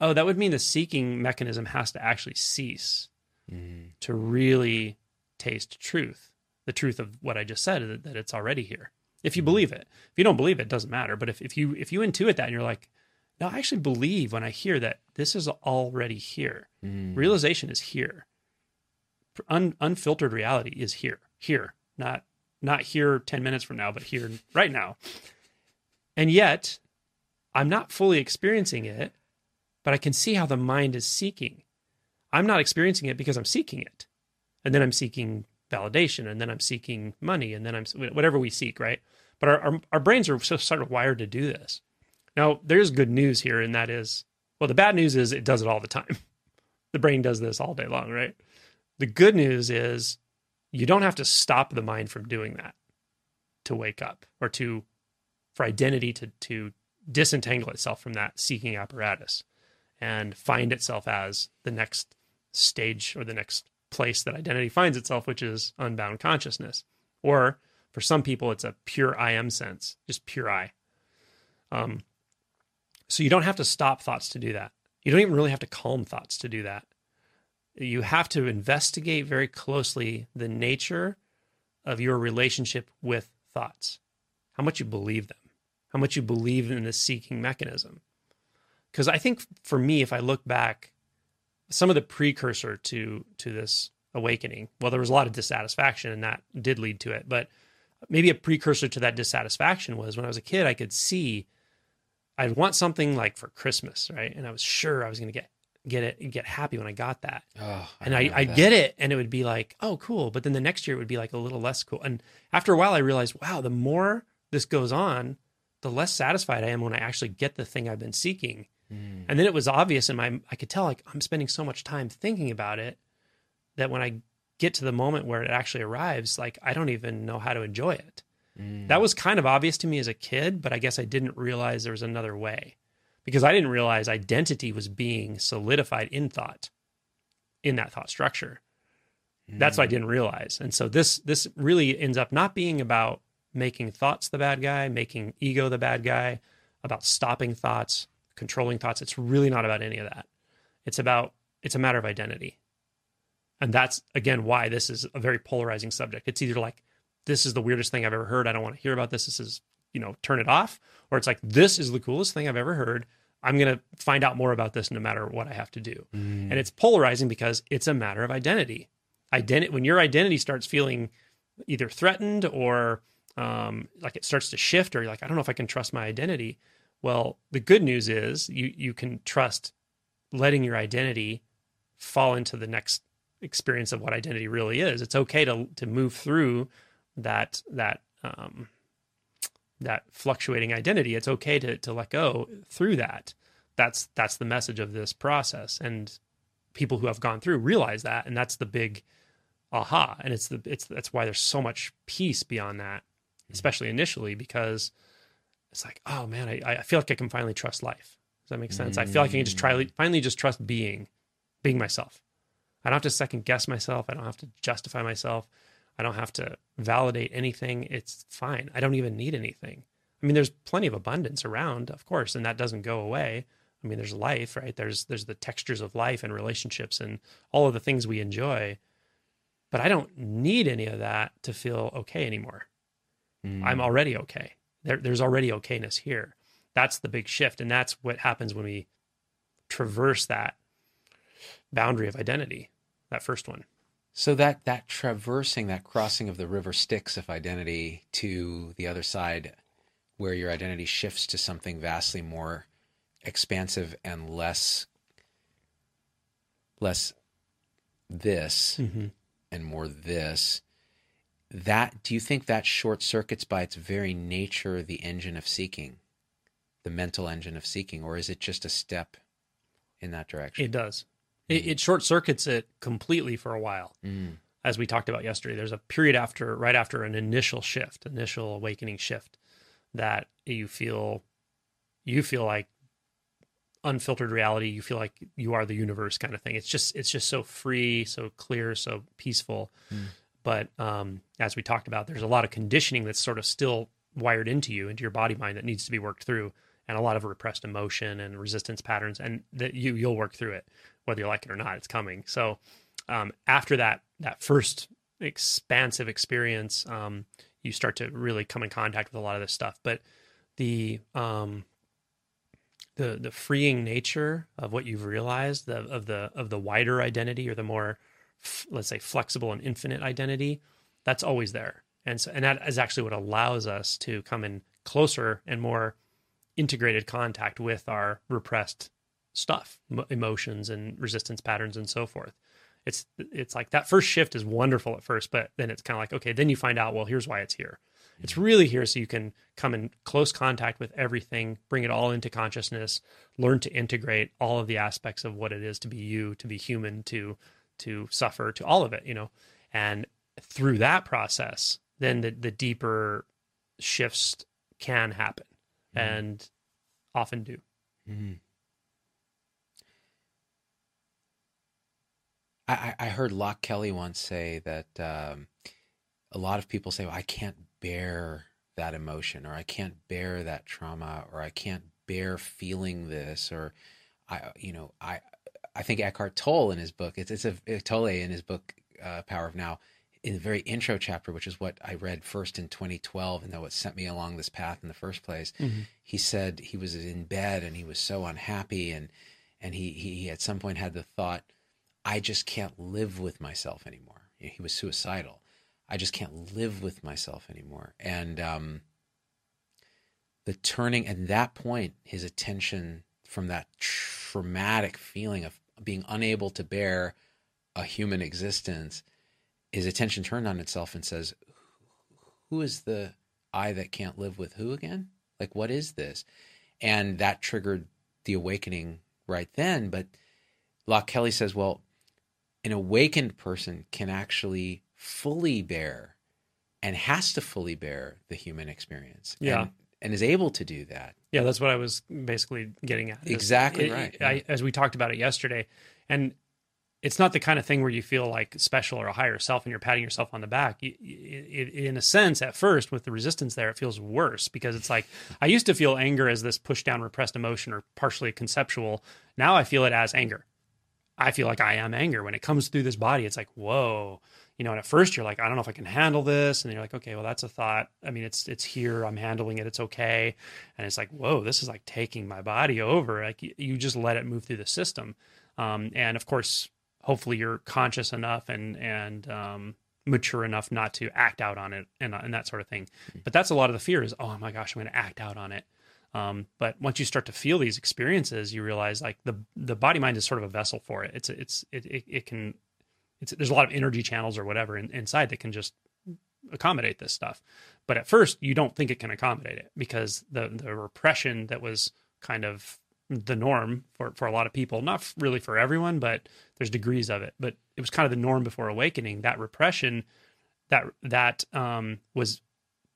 oh, that would mean the seeking mechanism has to actually cease Mm. to really taste truth. The truth of what I just said, that, that it's already here. If you believe it. If you don't believe it, it doesn't matter. But if, if you if you intuit that and you're like, no, I actually believe when I hear that this is already here. Mm. Realization is here. Un, unfiltered reality is here. Here. Not not here 10 minutes from now, but here right now. And yet, I'm not fully experiencing it, but I can see how the mind is seeking. I'm not experiencing it because I'm seeking it. And then I'm seeking validation, and then I'm seeking money, and then I'm whatever we seek, right? But our, our, our brains are so sort of wired to do this. Now, there's good news here, and that is well, the bad news is it does it all the time. The brain does this all day long, right? The good news is you don't have to stop the mind from doing that to wake up or to for identity to to disentangle itself from that seeking apparatus and find itself as the next stage or the next place that identity finds itself which is unbound consciousness or for some people it's a pure i am sense just pure i um so you don't have to stop thoughts to do that. You don't even really have to calm thoughts to do that. You have to investigate very closely the nature of your relationship with thoughts. How much you believe them. How much you believe in the seeking mechanism. Because i think for me if i look back some of the precursor to to this awakening well there was a lot of dissatisfaction and that did lead to it but maybe a precursor to that dissatisfaction was when i was a kid i could see i'd want something like for christmas right? And i was sure i was going to get get it and get happy when i got that. Oh, and I, remember I that. get it and it would be like oh cool. But then the next year it would be like a little less cool. And after a while i realized wow the more this goes on the less satisfied i am when i actually get the thing i've been seeking. Mm. and then it was obvious in my i could tell like i'm spending so much time thinking about it that when i get to the moment where it actually arrives like i don't even know how to enjoy it Mm. that was kind of obvious to me as a kid but i guess i didn't realize there was another way because i didn't realize identity was being solidified in thought in that thought structure that's what I didn't realize. And so this this really ends up not being about making thoughts the bad guy, making ego the bad guy, about stopping thoughts, controlling thoughts. It's really not about any of that. It's about it's a matter of identity. And that's again why this is a very polarizing subject. It's either like this is the weirdest thing I've ever heard. I don't want to hear about this. This is, you know, turn it off, or it's like this is the coolest thing I've ever heard. I'm going to find out more about this no matter what I have to do. Mm. And it's polarizing because it's a matter of identity. Identity when your identity starts feeling either threatened or um, like it starts to shift, or you're like, I don't know if I can trust my identity. Well, the good news is you you can trust letting your identity fall into the next experience of what identity really is. It's okay to to move through that that um, that fluctuating identity. It's okay to to let go through that. That's that's the message of this process, and people who have gone through realize that, and that's the big aha. And it's the it's that's why there's so much peace beyond that, especially initially, because it's like, oh man, I I feel like I can finally trust life. Does that make sense? I feel like I can just try finally just trust being, being myself. I don't have to second guess myself. I don't have to justify myself. I don't have to validate anything. It's fine. I don't even need anything. I mean, there's plenty of abundance around, of course, and that doesn't go away. I mean, there's life, right? There's there's the textures of life and relationships and all of the things we enjoy. But I don't need any of that to feel okay anymore. Mm. I'm already okay. There, there's already okayness here. That's the big shift, and that's what happens when we traverse that boundary of identity. That first one. So that that traversing, that crossing of the river Styx of identity to the other side, where your identity shifts to something vastly more expansive and less less this Mm-hmm. and more this. That do you think that short circuits by its very nature the engine of seeking, the mental engine of seeking, or is it just a step in that direction? It does. It, it short circuits it completely for a while. Mm. As we talked about yesterday, there's a period after, right after an initial shift, initial awakening shift, that you feel, you feel like unfiltered reality. You feel like you are the universe, kind of thing. It's just, it's just so free, so clear, so peaceful. Mm. But um, as we talked about, there's a lot of conditioning that's sort of still wired into you, into your body mind, that needs to be worked through, and a lot of repressed emotion and resistance patterns, and that you you'll work through it whether you like it or not. It's coming. So um, after that that first expansive experience, um, you start to really come in contact with a lot of this stuff. But the um, the the freeing nature of what you've realized, the, of the of the wider identity or the more f- let's say flexible and infinite identity, that's always there. And so and that is actually what allows us to come in closer and more integrated contact with our repressed stuff, emotions and resistance patterns and so forth. It's it's like that first shift is wonderful at first, but then it's kind of like okay, then you find out well, here's why it's here. It's really here so you can come in close contact with everything, bring it all into consciousness, learn to integrate all of the aspects of what it is to be you, to be human, to to suffer, to all of it, you know. And through that process, then the the deeper shifts can happen and often do. Mhm. I, I heard Loch Kelly once say that um, a lot of people say, well, I can't bear that emotion, or I can't bear that trauma, or I can't bear feeling this, or I, you know, I, I think Eckhart Tolle in his book, it's, it's a Tolle in his book, uh, Power of Now, in the very intro chapter, which is what I read first in 2012, and that what sent me along this path in the first place. He said he was in bed and he was so unhappy, and and he he at some point had the thought, I just can't live with myself anymore. You know, he was suicidal. I just can't live with myself anymore, and um, the turning at that point, his attention from that traumatic feeling of being unable to bear a human existence his attention turned on itself and says, Who is the I that can't live with who again? Like, what is this? And that triggered the awakening right then. But Loch Kelly says, Well, an awakened person can actually fully bear and has to fully bear the human experience. Yeah. And, and is able to do that. Yeah, that's what I was basically getting at. Exactly it- right, I, as we talked about it yesterday, and it's not the kind of thing where you feel like special or a higher self and you're patting yourself on the back. You- you- it- in a sense, at first, with the resistance there, it feels worse because it's like I used to feel anger as this push down repressed emotion or partially conceptual. Now I feel it as anger. I feel like I am anger when it comes through this body. It's like whoa, you know, and at first you're like, I don't know if I can handle this. And you're like, okay, well, that's a thought. I mean, it's, it's here. I'm handling it. It's okay. And it's like, whoa, this is like taking my body over. Like you just let it move through the system. Um, and of course, hopefully you're conscious enough and, and, um, mature enough not to act out on it and, and that sort of thing. Hmm. But that's a lot of the fear is, oh my gosh, I'm going to act out on it. Um, but once you start to feel these experiences, you realize like the the body mind is sort of a vessel for it. It's it's it it, it can it's there's a lot of energy channels or whatever in, inside that can just accommodate this stuff. But at first, you don't think it can accommodate it because the the repression that was kind of the norm for for a lot of people, not really for everyone, but there's degrees of it. But it was kind of the norm before awakening. That repression, that that um, was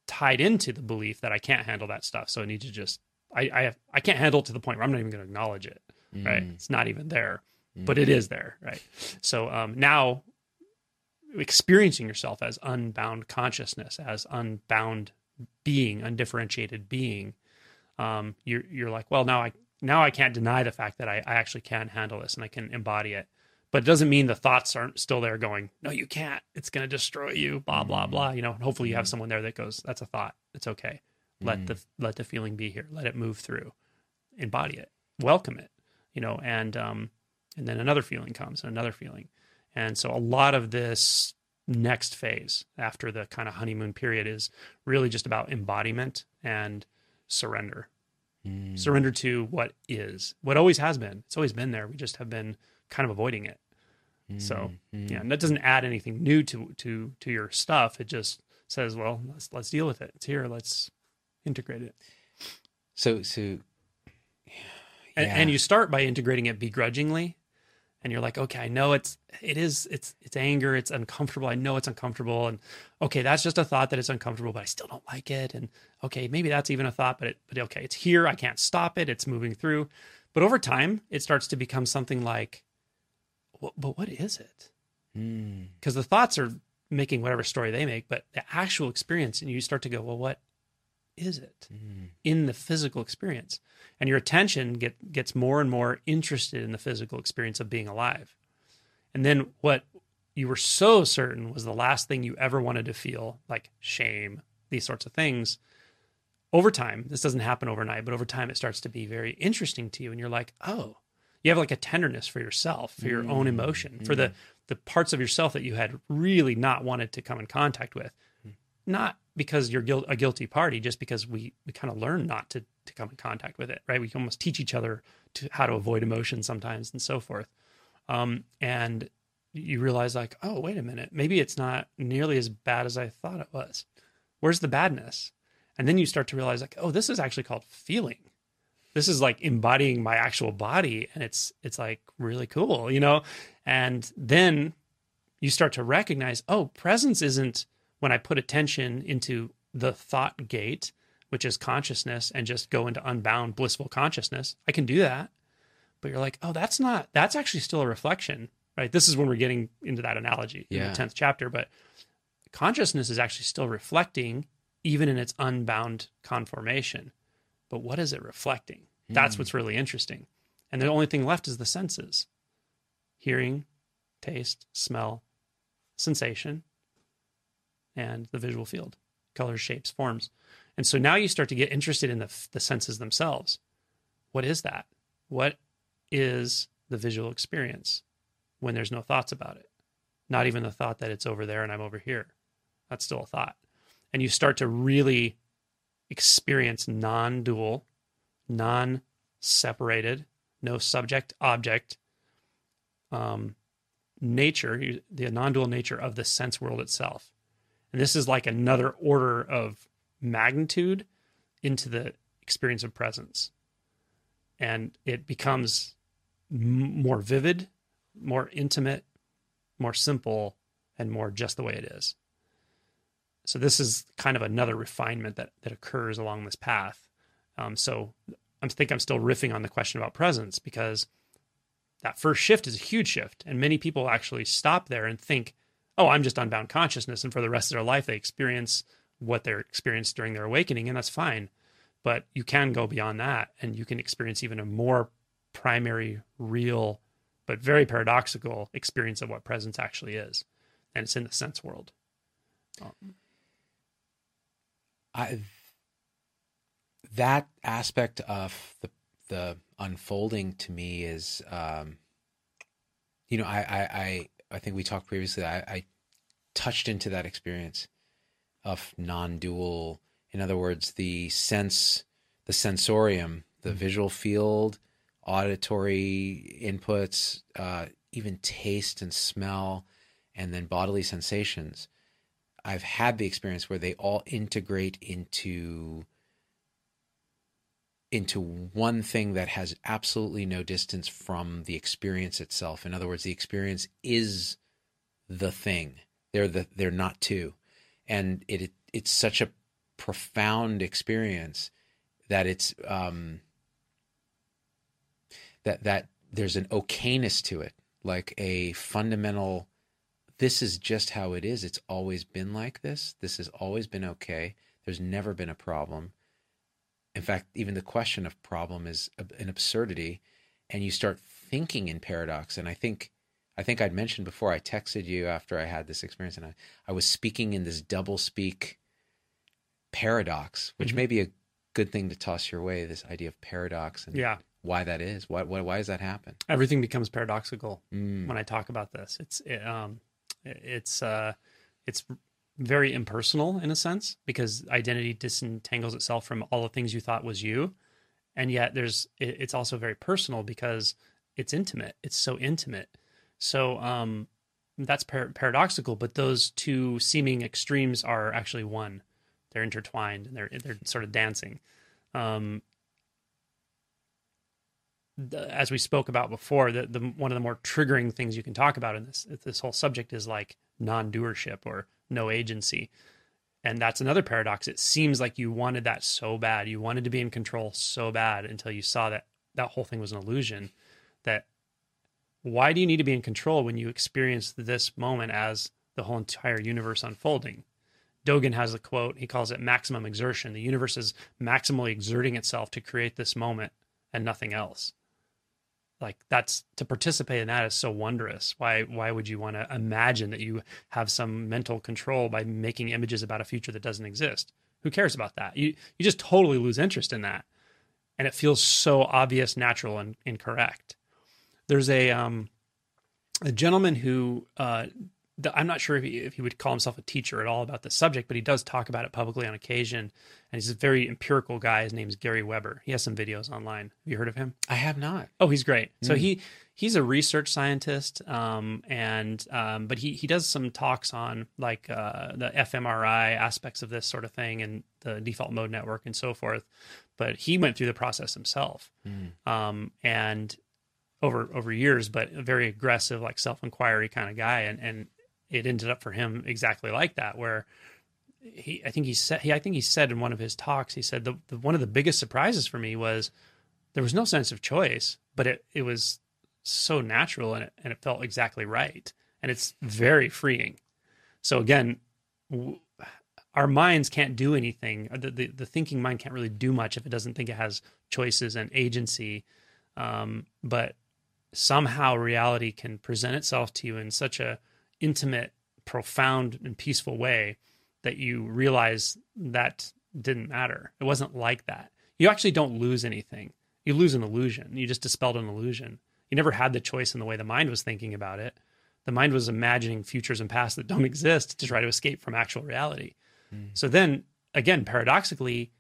tied into the belief that I can't handle that stuff, so I need to just I I have I can't handle it to the point where I'm not even going to acknowledge it. Mm. Right? It's not even there but it is there, right? So um, now experiencing yourself as unbound consciousness, as unbound being, undifferentiated being, um, you're you're like, well, now I now I can't deny the fact that I, I actually can handle this and I can embody it. But it doesn't mean the thoughts aren't still there going, no, you can't. It's going to destroy you. Blah blah mm-hmm. blah. You know. Hopefully, you have mm-hmm. someone there that goes, that's a thought. It's okay. Let mm. the let the feeling be here. Let it move through. Embody it. Welcome it. You know. And um, and then another feeling comes and another feeling and so a lot of this next phase after the kind of honeymoon period is really just about embodiment and surrender mm. surrender to what is what always has been it's always been there we just have been kind of avoiding it mm. so mm. yeah and that doesn't add anything new to to to your stuff it just says well let's let's deal with it it's here let's integrate it so so yeah. and, and you start by integrating it begrudgingly and you're like okay i know it's it is it's it's anger it's uncomfortable i know it's uncomfortable and okay that's just a thought that it's uncomfortable but i still don't like it and okay maybe that's even a thought but it but okay it's here i can't stop it it's moving through but over time it starts to become something like but what is it because mm. the thoughts are making whatever story they make but the actual experience and you start to go well what is it mm. in the physical experience? And your attention get, gets more and more interested in the physical experience of being alive. And then what you were so certain was the last thing you ever wanted to feel, like shame, these sorts of things. Over time, this doesn't happen overnight, but over time, it starts to be very interesting to you. And you're like, oh, you have like a tenderness for yourself, for your mm. own emotion, mm. for the, the parts of yourself that you had really not wanted to come in contact with. Not because you're a guilty party, just because we, we kind of learn not to, to come in contact with it, right? We can almost teach each other to how to avoid emotion sometimes and so forth. Um, and you realize like, oh, wait a minute, maybe it's not nearly as bad as I thought it was. Where's the badness? And then you start to realize like, oh, this is actually called feeling. This is like embodying my actual body. And it's, it's like really cool, you know? And then you start to recognize, oh, presence isn't, when I put attention into the thought gate, which is consciousness, and just go into unbound blissful consciousness, I can do that. But you're like, oh, that's not, that's actually still a reflection, right? This is when we're getting into that analogy yeah. in the 10th chapter. But consciousness is actually still reflecting, even in its unbound conformation. But what is it reflecting? That's mm. what's really interesting. And the only thing left is the senses hearing, taste, smell, sensation, and the visual field colors, shapes, forms. And so now you start to get interested in the, the senses themselves. What is that? What is the visual experience when there's no thoughts about it? Not even the thought that it's over there and I'm over here. That's still a thought. And you start to really experience non dual, non separated, no subject object um, nature, the non dual nature of the sense world itself. And this is like another order of magnitude into the experience of presence. And it becomes m- more vivid, more intimate, more simple, and more just the way it is. So this is kind of another refinement that that occurs along this path. Um, so I think I'm still riffing on the question about presence because that first shift is a huge shift, and many people actually stop there and think, oh, I'm just unbound consciousness. And for the rest of their life, they experience what they're experienced during their awakening, and that's fine. But you can go beyond that and you can experience even a more primary, real, but very paradoxical experience of what presence actually is. and it's in the sense world. Um, I that aspect of the the unfolding to me is, um, you know, I, I I I think we talked previously. I, I touched into that experience of non-dual. In other words, the sense, the sensorium, the visual field, auditory inputs, uh, even taste and smell, and then bodily sensations. I've had the experience where they all integrate into into one thing that has absolutely no distance from the experience itself. In other words, the experience is the thing. They're the they're not two, and it, it it's such a profound experience that it's um, that that there's an okayness to it, like a fundamental. This is just how it is. It's always been like this. This has always been okay. There's never been a problem in fact, even the question of problem is an absurdity, and you start thinking in paradox. And I think, I think I'd mentioned before. I texted you after I had this experience, and I, I was speaking in this double speak paradox, which mm-hmm. may be a good thing to toss your way. This idea of paradox and yeah. why that is. Why, why, why does that happen? Everything becomes paradoxical mm. when I talk about this. It's it, um, it's uh, it's very impersonal in a sense because identity disentangles itself from all the things you thought was you. And yet there's it's also very personal because it's intimate. It's so intimate. So um that's par- paradoxical but those two seeming extremes are actually one. They're intertwined and they're they're sort of dancing. Um the, as we spoke about before the, the one of the more triggering things you can talk about in this this whole subject is like non-doership or no agency. And that's another paradox. It seems like you wanted that so bad. You wanted to be in control so bad until you saw that that whole thing was an illusion. That why do you need to be in control when you experience this moment as the whole entire universe unfolding? Dogen has a quote, he calls it maximum exertion. The universe is maximally exerting itself to create this moment and nothing else like that's to participate in that is so wondrous. Why why would you want to imagine that you have some mental control by making images about a future that doesn't exist? Who cares about that? You you just totally lose interest in that. And it feels so obvious natural and incorrect. There's a um a gentleman who uh I'm not sure if he, if he would call himself a teacher at all about the subject, but he does talk about it publicly on occasion. And he's a very empirical guy. His name is Gary Weber. He has some videos online. Have you heard of him? I have not. Oh, he's great. Mm. So hmm. he he's a research scientist, um, and um, but he he does some talks on like uh, the fMRI aspects of this sort of thing and the default mode network and so forth. But he went through the process himself, mm. um, and over over years, but a very aggressive, like self inquiry kind of guy, and and it ended up for him exactly like that, where he, I think he said, he, I think he said in one of his talks, he said the, the one of the biggest surprises for me was there was no sense of choice, but it, it was so natural and it, and it felt exactly right. And it's very freeing. So again, w- our minds can't do anything. The, the, the thinking mind can't really do much if it doesn't think it has choices and agency. Um, but somehow reality can present itself to you in such a intimate, profound, and peaceful way that you realize that didn't matter. It wasn't like that. You actually don't lose anything. You lose an illusion. You just dispelled an illusion. You never had the choice in the way the mind was thinking about it. The mind was imagining futures and pasts that don't exist to try to escape from actual reality. Mm. So then, again, paradoxically,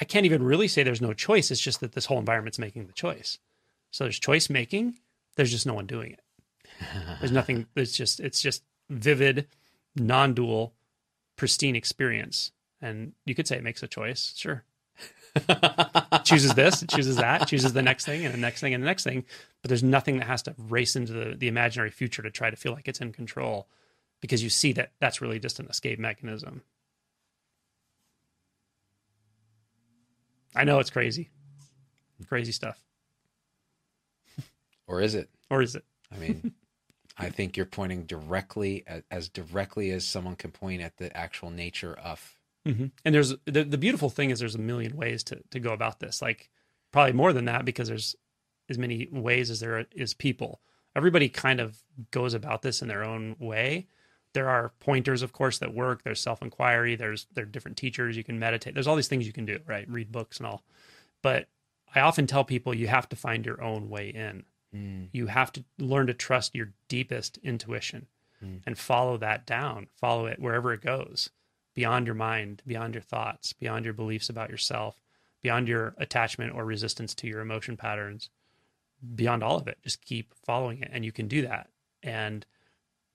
I can't even really say there's no choice. It's just that this whole environment's making the choice. So there's choice making, there's just no one doing it. There's nothing. It's just it's just vivid, non-dual, pristine experience. And you could say it makes a choice. Sure. chooses this, chooses that, chooses the next thing, and the next thing, and the next thing. But there's nothing that has to race into the, the imaginary future to try to feel like it's in control because you see that that's really just an escape mechanism. I know it's crazy. Crazy stuff. Or is it? Or is it? I mean, I think you're pointing directly as directly as someone can point at the actual nature of. Mm-hmm. And there's the, the beautiful thing is there's a million ways to to go about this. Like probably more than that because there's as many ways as there is people. Everybody kind of goes about this in their own way, there are pointers, of course, that work. There's self inquiry. There's there are different teachers you can meditate. There's all these things you can do, right? Read books and all. But I often tell people you have to find your own way in. Mm. You have to learn to trust your deepest intuition Mm. and follow that down. Follow it wherever it goes, beyond your mind, beyond your thoughts, beyond your beliefs about yourself, beyond your attachment or resistance to your emotion patterns, beyond all of it. Just keep following it, and you can do that. And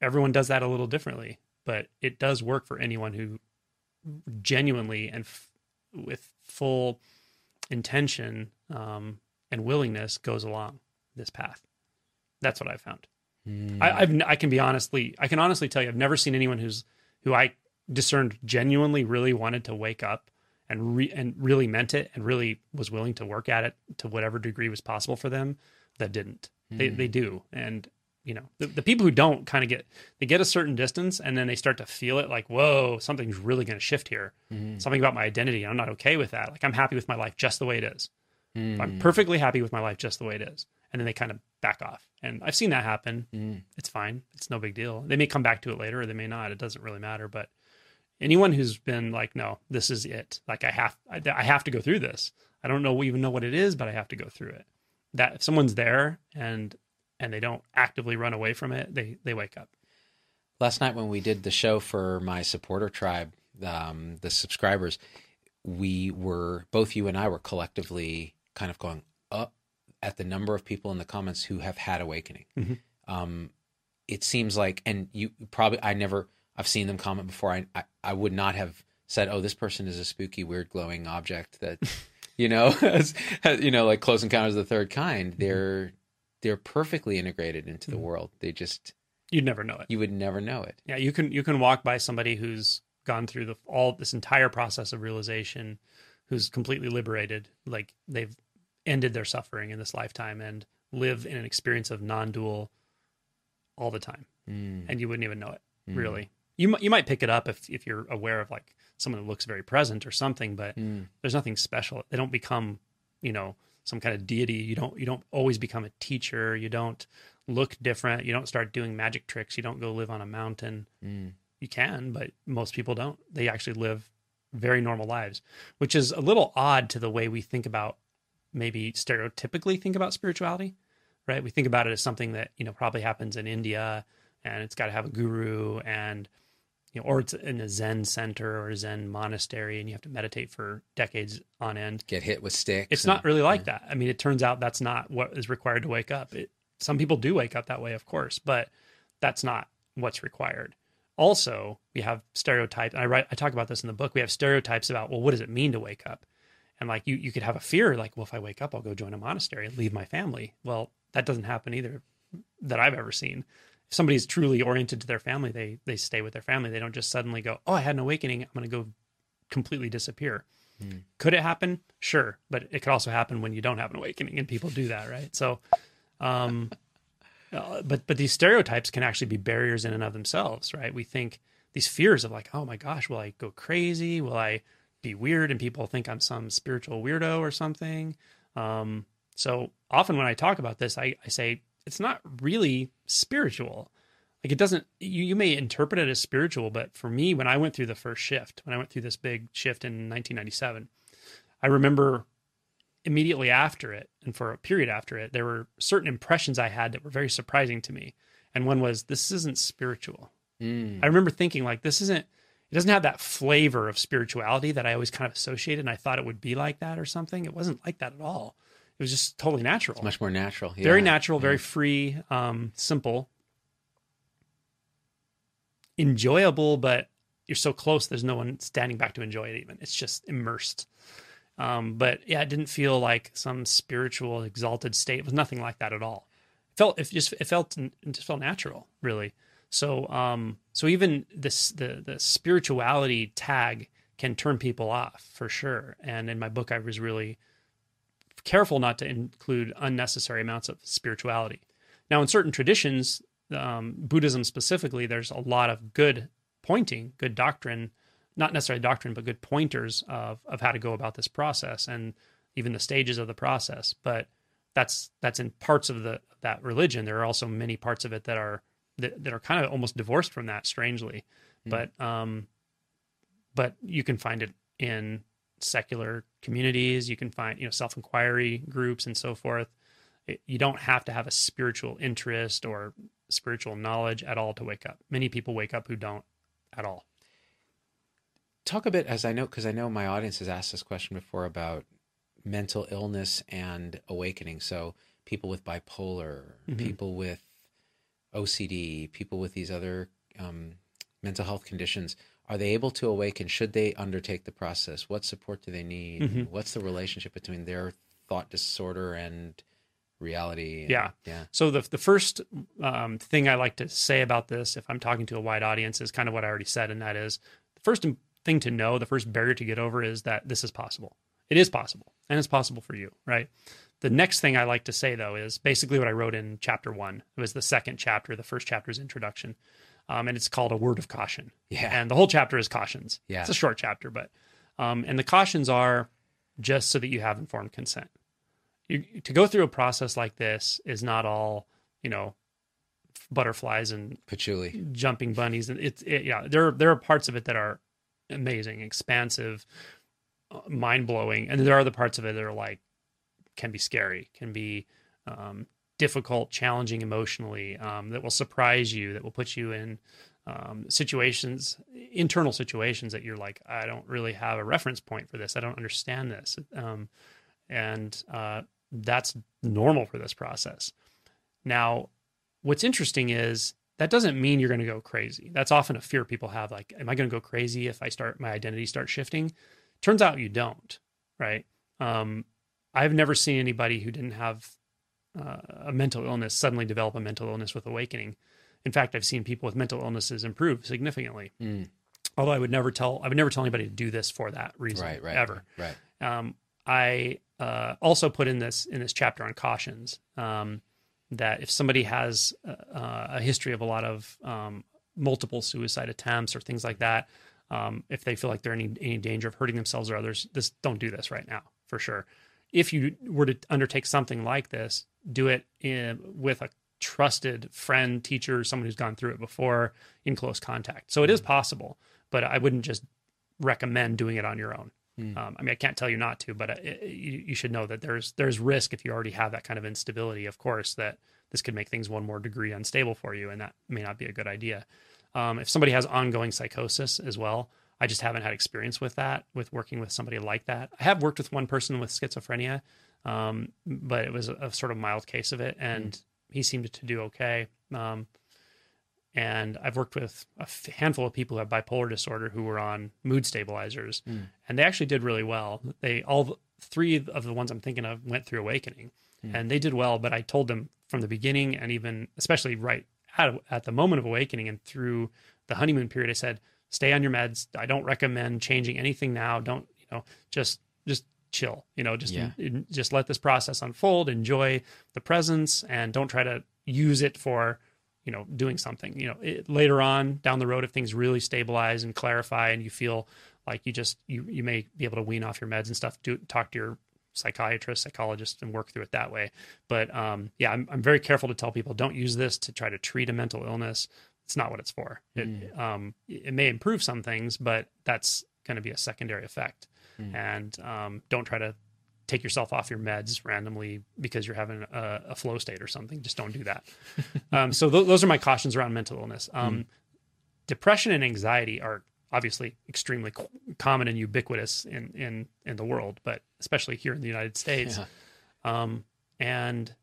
everyone does that a little differently, but it does work for anyone who genuinely and f- with full intention um, and willingness goes along this path. That's what I've found. Mm. I, I've I can be honestly I can honestly tell you I've never seen anyone who's who I discerned genuinely really wanted to wake up and re, and really meant it and really was willing to work at it to whatever degree was possible for them that didn't. They Mm. they do and you know the, the people who don't kind of get they get a certain distance and then they start to feel it like whoa something's really going to shift here Mm. something about my identity i'm not okay with that like i'm happy with my life just the way it is Mm. i'm perfectly happy with my life just the way it is and then they kind of back off. And i've seen that happen. Mm. it's fine. It's no big deal. They may come back to it later or they may not. It doesn't really matter. But anyone who's been like no this is it. Like i have i, I have to go through this. I don't know even know what it is but i have to go through it. That if someone's there and and they don't actively run away from it they they wake up. Last night when we did the show for my supporter tribe, um, the subscribers, we were both you and I were collectively kind of going up at the number of people in the comments who have had awakening. Mhm. Um, it seems like, and you probably, I never, I've seen them comment before. I, I, I would not have said, "Oh, this person is a spooky, weird, glowing object." That, you know, you know, like Close Encounters of the Third Kind. They're they're perfectly integrated into the Mhm. world. They just you'd never know it you would never know it. Yeah, you can you can walk by somebody who's gone through the all this entire process of realization, who's completely liberated, like they've ended their suffering in this lifetime and live in an experience of non-dual all the time, Mm, and you wouldn't even know it. mm, Really, you you might pick it up if if you're aware of like someone that looks very present or something, but mm, there's nothing special. They don't become, you know, some kind of deity. You don't you don't always become a teacher. You don't look different. You don't start doing magic tricks. You don't go live on a mountain mm, you can, but most people don't. They actually live very normal lives, which is a little odd to the way we think about maybe stereotypically think about spirituality, right? We think about it as something that, you know, probably happens in India and it's got to have a guru and you know, or it's in a Zen center or a Zen monastery and you have to meditate for decades on end. Get hit with sticks. It's and- not really like that. I mean, it turns out that's not what is required to wake up. It, some people do wake up that way, of course, but that's not what's required. Also, we have stereotypes. And I write, I talk about this in the book. We have stereotypes about, well, what does it mean to wake up? And like you, you could have a fear, like, well, if I wake up, I'll go join a monastery and leave my family. Well, that doesn't happen either, that I've ever seen. If somebody's truly oriented to their family, they they stay with their family. They don't just suddenly go, oh, I had an awakening. I'm going to go completely disappear. Hmm. Could it happen? Sure, but it could also happen when you don't have an awakening, and people do that, right? So, um, uh, but but these stereotypes can actually be barriers in and of themselves, right? We think these fears of like, oh my gosh, will I go crazy? Will I be weird? And people think I'm some spiritual weirdo or something. Um, so often when I talk about this, I, I say it's not really spiritual. Like it doesn't. You you may interpret it as spiritual, but for me, when I went through the first shift, when I went through this big shift in 1997, I remember immediately after it and for a period after it, there were certain impressions I had that were very surprising to me. And one was, this isn't spiritual. Mm, I remember thinking, like, this isn't, it doesn't have that flavor of spirituality that I always kind of associated. And I thought it would be like that or something. It wasn't like that at all. It was just totally natural. it's much more natural. very yeah. natural, very free, um, simple, enjoyable, but you're so close, there's no one standing back to enjoy it even. It's just immersed. Um, but yeah, it didn't feel like some spiritual exalted state. It was nothing like that at all. It felt it just it felt it just felt natural, really. So um so even this the the spirituality tag can turn people off for sure. And in my book I was really careful not to include unnecessary amounts of spirituality. Now in certain traditions, um, Buddhism specifically, there's a lot of good pointing, good doctrine not necessarily doctrine, but good pointers of of how to go about this process and even the stages of the process. But that's that's in parts of the that religion. There are also many parts of it that are that, that are kind of almost divorced from that strangely Mm. but um but you can find it in secular communities you can find you know self-inquiry groups and so forth It- you don't have to have a spiritual interest or spiritual knowledge at all to wake up many people wake up who don't at all talk a bit as I know because I know my audience has asked this question before about mental illness and awakening. So people with bipolar, Mhm. people with OCD, people with these other um, mental health conditions, are they able to awaken? Should they undertake the process? What support do they need? Mhm. What's the relationship between their thought disorder and reality? Yeah. yeah, So the the first um, thing I like to say about this, if I'm talking to a wide audience, is kind of what I already said, and that is the first thing to know, the first barrier to get over is that this is possible. It is possible, and it's possible for you, right? The next thing I like to say though is basically what I wrote in chapter one. It was the second chapter. The first chapter is introduction, um, and it's called a word of caution. yeah, And the whole chapter is cautions. Yeah. It's a short chapter, but um, and the cautions are just so that you have informed consent. You, to go through a process like this is not all, you know, butterflies and patchouli. jumping bunnies, and it's it, yeah. There there are parts of it that are amazing, expansive, mind blowing, and there are other parts of it that are like can be scary, can be um, difficult, challenging emotionally, um, that will surprise you, that will put you in um, situations, internal situations that you're like, I don't really have a reference point for this. I don't understand this. Um, and uh, that's normal for this process. Now, what's interesting is that doesn't mean you're going to go crazy. That's often a fear people have. Like, am I going to go crazy if I start my identity starts shifting? Turns out you don't, right? Um, I've never seen anybody who didn't have uh, a mental illness suddenly develop a mental illness with awakening. In fact, I've seen people with mental illnesses improve significantly. Mm. Although I would never tell, I would never tell anybody to do this for that reason, Right, right, ever. right. Um, I uh, also put in this in this chapter on cautions um, that if somebody has uh, a history of a lot of um, multiple suicide attempts or things like that, um, if they feel like they're in any, any danger of hurting themselves or others, this don't do this right now for sure. If you were to undertake something like this, do it in, with a trusted friend, teacher, someone who's gone through it before in close contact. So it is possible, but I wouldn't just recommend doing it on your own. Mm. Um, I mean, I can't tell you not to, but uh, you, you should know that there's there's risk if you already have that kind of instability. Of course, that this could make things one more degree unstable for you, and that may not be a good idea. Um, if somebody has ongoing psychosis as well, I just haven't had experience with that, with working with somebody like that. I have worked with one person with schizophrenia, um, but it was a, a sort of mild case of it, and he seemed to do okay. Um, and I've worked with a handful of people who have bipolar disorder who were on mood stabilizers, Mm. and they actually did really well. They all three of the ones I'm thinking of went through awakening, Mm. and they did well. But I told them from the beginning, and even especially right at, at the moment of awakening and through the honeymoon period, I said, "Stay on your meds. I don't recommend changing anything now. Don't you know? Just just chill. You know, just Yeah. just let this process unfold. Enjoy the presence, and don't try to use it for." you know doing something you know it, later on down the road if things really stabilize and clarify and you feel like you just you you may be able to wean off your meds and stuff do talk to your psychiatrist psychologist and work through it that way but um yeah i'm, I'm very careful to tell people don't use this to try to treat a mental illness it's not what it's for it um it may improve some things but that's going to be a secondary effect Mm. and um don't try to take yourself off your meds randomly because you're having a, a flow state or something. Just don't do that. um, so th- those are my cautions around mental illness. Um, Depression and anxiety are obviously extremely co- common and ubiquitous in in in the world, but especially here in the United States. Yeah. Um, and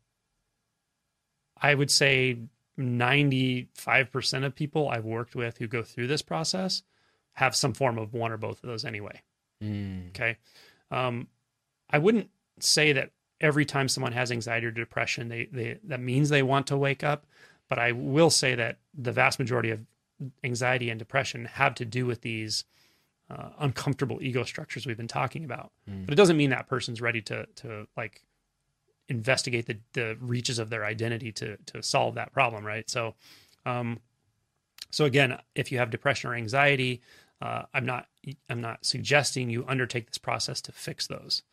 I would say 95% of people I've worked with who go through this process have some form of one or both of those anyway. Mm. Okay. Um, I wouldn't say that every time someone has anxiety or depression, they, they that means they want to wake up. But I will say that the vast majority of anxiety and depression have to do with these uh, uncomfortable ego structures we've been talking about. Mm. But it doesn't mean that person's ready to to like investigate the the reaches of their identity to to solve that problem, right? So, um, so again, if you have depression or anxiety, uh, I'm not I'm not suggesting you undertake this process to fix those.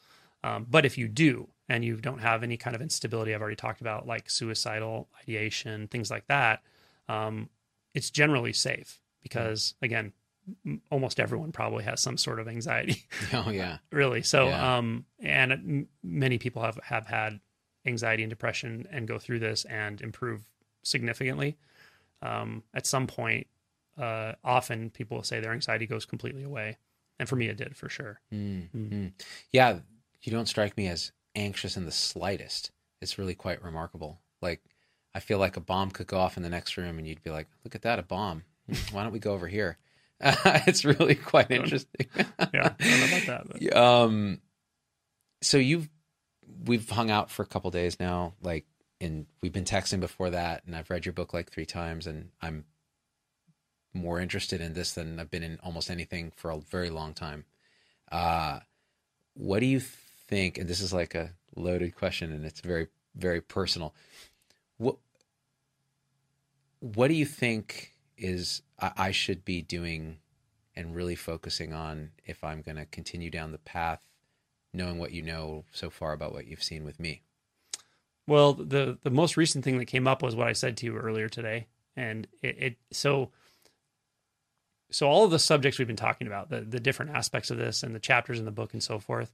Um, but if you do, and you don't have any kind of instability I've already talked about, like suicidal ideation, things like that, um, it's generally safe because again, m- almost everyone probably has some sort of anxiety. Oh yeah. really. So, Yeah. um, and m- many people have have had anxiety and depression and go through this and improve significantly. Um, at some point, uh, often people will say their anxiety goes completely away, and for me, it did for sure. Mm, Mm. mm. Yeah, you don't strike me as anxious in the slightest. It's really quite remarkable. Like, I feel like a bomb could go off in the next room, and you'd be like, "Look at that, a bomb! Why don't we go over here?" it's really quite interesting. Yeah, I don't know about that. But. um, so you've we've hung out for a couple days now, like, and we've been texting before that, and I've read your book like three times, and I'm more interested in this than I've been in almost anything for a very long time. Uh, what do you think? And this is like a loaded question, and it's very, very personal. What What do you think is I, I should be doing and really focusing on if I'm going to continue down the path, knowing what you know so far about what you've seen with me? Well, the the most recent thing that came up was what I said to you earlier today, and it, it so so all of the subjects we've been talking about, the the different aspects of this, and the chapters in the book, and so forth,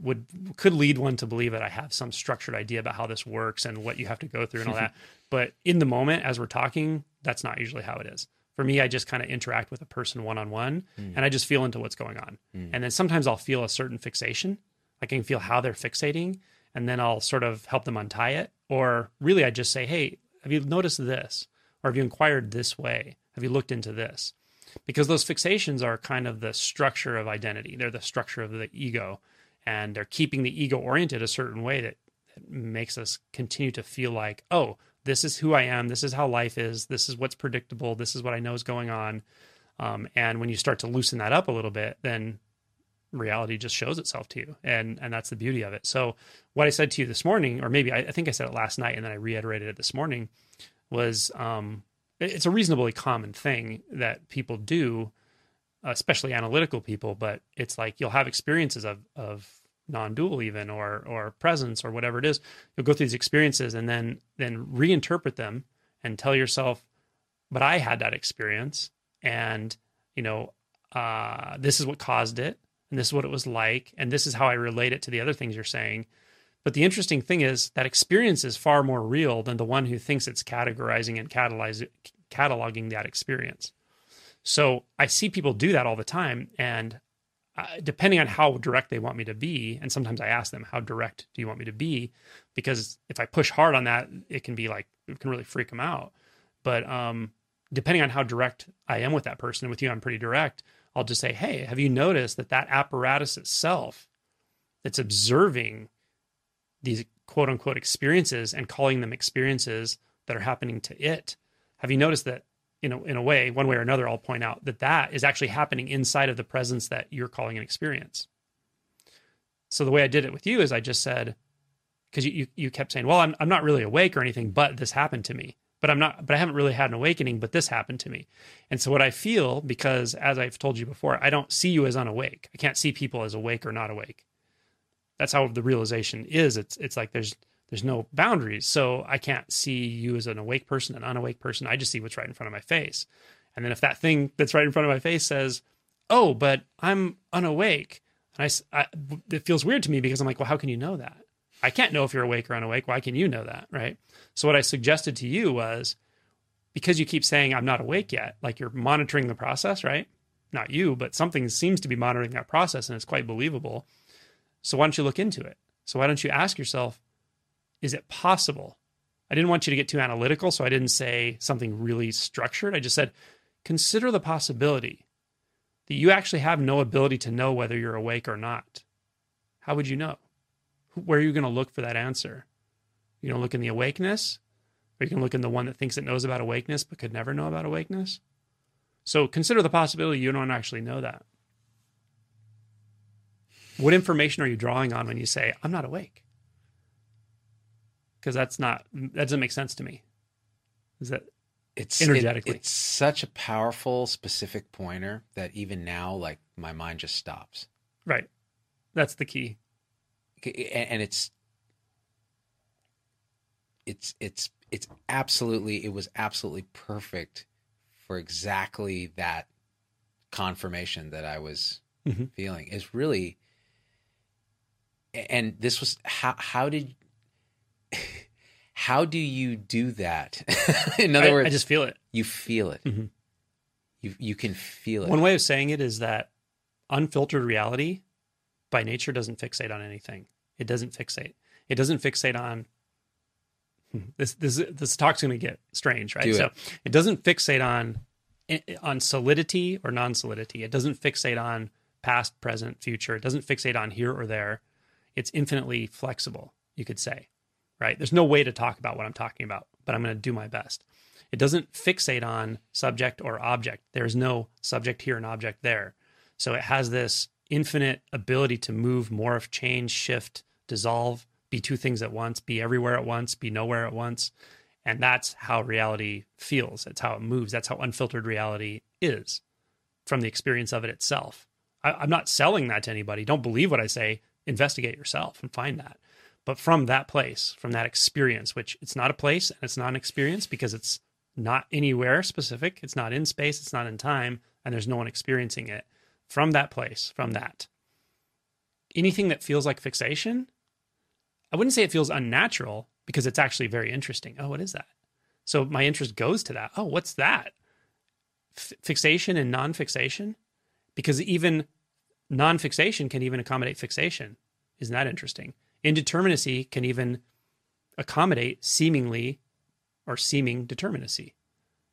would could lead one to believe that I have some structured idea about how this works and what you have to go through and all that. But in the moment, as we're talking, that's not usually how it is. For me, I just kind of interact with a person one on one, and I just feel into what's going on. Mm. And then sometimes I'll feel a certain fixation. I can feel how they're fixating, and then I'll sort of help them untie it. Or really, I just say, "Hey, have you noticed this? Or have you inquired this way? Have you looked into this?" Because those fixations are kind of the structure of identity. They're the structure of the ego, and they're keeping the ego oriented a certain way that, that makes us continue to feel like, "Oh, this is who I am. This is how life is. This is what's predictable. This is what I know is going on." Um, and when you start to loosen that up a little bit, then reality just shows itself to you and and that's the beauty of it. So what i said to you this morning or maybe i, I think i said it last night and then i reiterated it this morning was um it's a reasonably common thing that people do especially analytical people but it's like you'll have experiences of of non-dual even or or presence or whatever it is. You'll go through these experiences and then then reinterpret them and tell yourself but i had that experience and you know uh this is what caused it and this is what it was like and this is how i relate it to the other things you're saying. But the interesting thing is that experience is far more real than the one who thinks it's categorizing and cataloging that experience. So i see people do that all the time and uh, depending on how direct they want me to be and sometimes i ask them how direct do you want me to be? Because if i push hard on that it can be like it can really freak them out. But um depending on how direct i am with that person with you i'm pretty direct I'll just say, hey, have you noticed that that apparatus itself that's observing these quote unquote experiences and calling them experiences that are happening to it? Have you noticed that, you know, in a way, one way or another, I'll point out that that is actually happening inside of the presence that you're calling an experience. So the way I did it with you is I just said, because you, you, you kept saying, well, I'm, I'm not really awake or anything, but this happened to me. But I'm not, but I haven't really had an awakening, but this happened to me. And so what I feel, because as I've told you before, I don't see you as unawake. I can't see people as awake or not awake. That's how the realization is. It's it's like there's there's no boundaries. So I can't see you as an awake person, an unawake person. I just see what's right in front of my face. And then if that thing that's right in front of my face says, "Oh, but I'm unawake," and I it feels weird to me because I'm like, "Well, how can you know that?" I can't know if you're awake or unawake. Why can you know that, right? So what I suggested to you was because you keep saying I'm not awake yet, like you're monitoring the process, right? Not you, but something seems to be monitoring that process and it's quite believable. So why don't you look into it? So why don't you ask yourself, is it possible? I didn't want you to get too analytical, so I didn't say something really structured. I just said, consider the possibility that you actually have no ability to know whether you're awake or not. How would you know? Where are you going to look for that answer? You going to look in the awakeness, or you can look in the one that thinks it knows about awakeness but could never know about awakeness. So consider the possibility you don't actually know that. What information are you drawing on when you say, I'm not awake? Because that's not, that doesn't make sense to me. Is that, It's Energetically. it- it's such a powerful, specific pointer that even now, like my mind just stops, right? That's the key. And, it's it's it's it's absolutely it was absolutely perfect for exactly that confirmation that I was Mhm. feeling. It's really and this was how how did how do you do that? In other I, words, I just feel it. you feel it. Mhm. You you can feel it. One way of saying it is that unfiltered reality by nature doesn't fixate on anything. It doesn't fixate. It doesn't fixate on hmm, this this this talk's going to get strange, right? Do it. So it doesn't fixate on eh, eh, on solidity or non-solidity. It doesn't fixate on past, present, future. It doesn't fixate on here or there. It's infinitely flexible, you could say. Right? There's no way to talk about what I'm talking about, but I'm going to do my best. It doesn't fixate on subject or object. There's no subject here and object there. So it has this infinite ability to move, morph, change, shift, dissolve, be two things at once, be everywhere at once, be nowhere at once. And that's how reality feels. That's how it moves. That's how unfiltered reality is from the experience of it itself. I, I'm not selling that to anybody. Don't believe what I say. Investigate yourself and find that. But from that place, from that experience, which it's not a place and it's not an experience because it's not anywhere specific, it's not in space, it's not in time, and there's no one experiencing it. From that place, from that, anything that feels like fixation, I wouldn't say it feels unnatural because it's actually very interesting. Oh, what is that? So my interest goes to that. Oh, what's that? F- fixation and non fixation? Because even non fixation can even accommodate fixation. Isn't that interesting? Indeterminacy can even accommodate seemingly or seeming determinacy.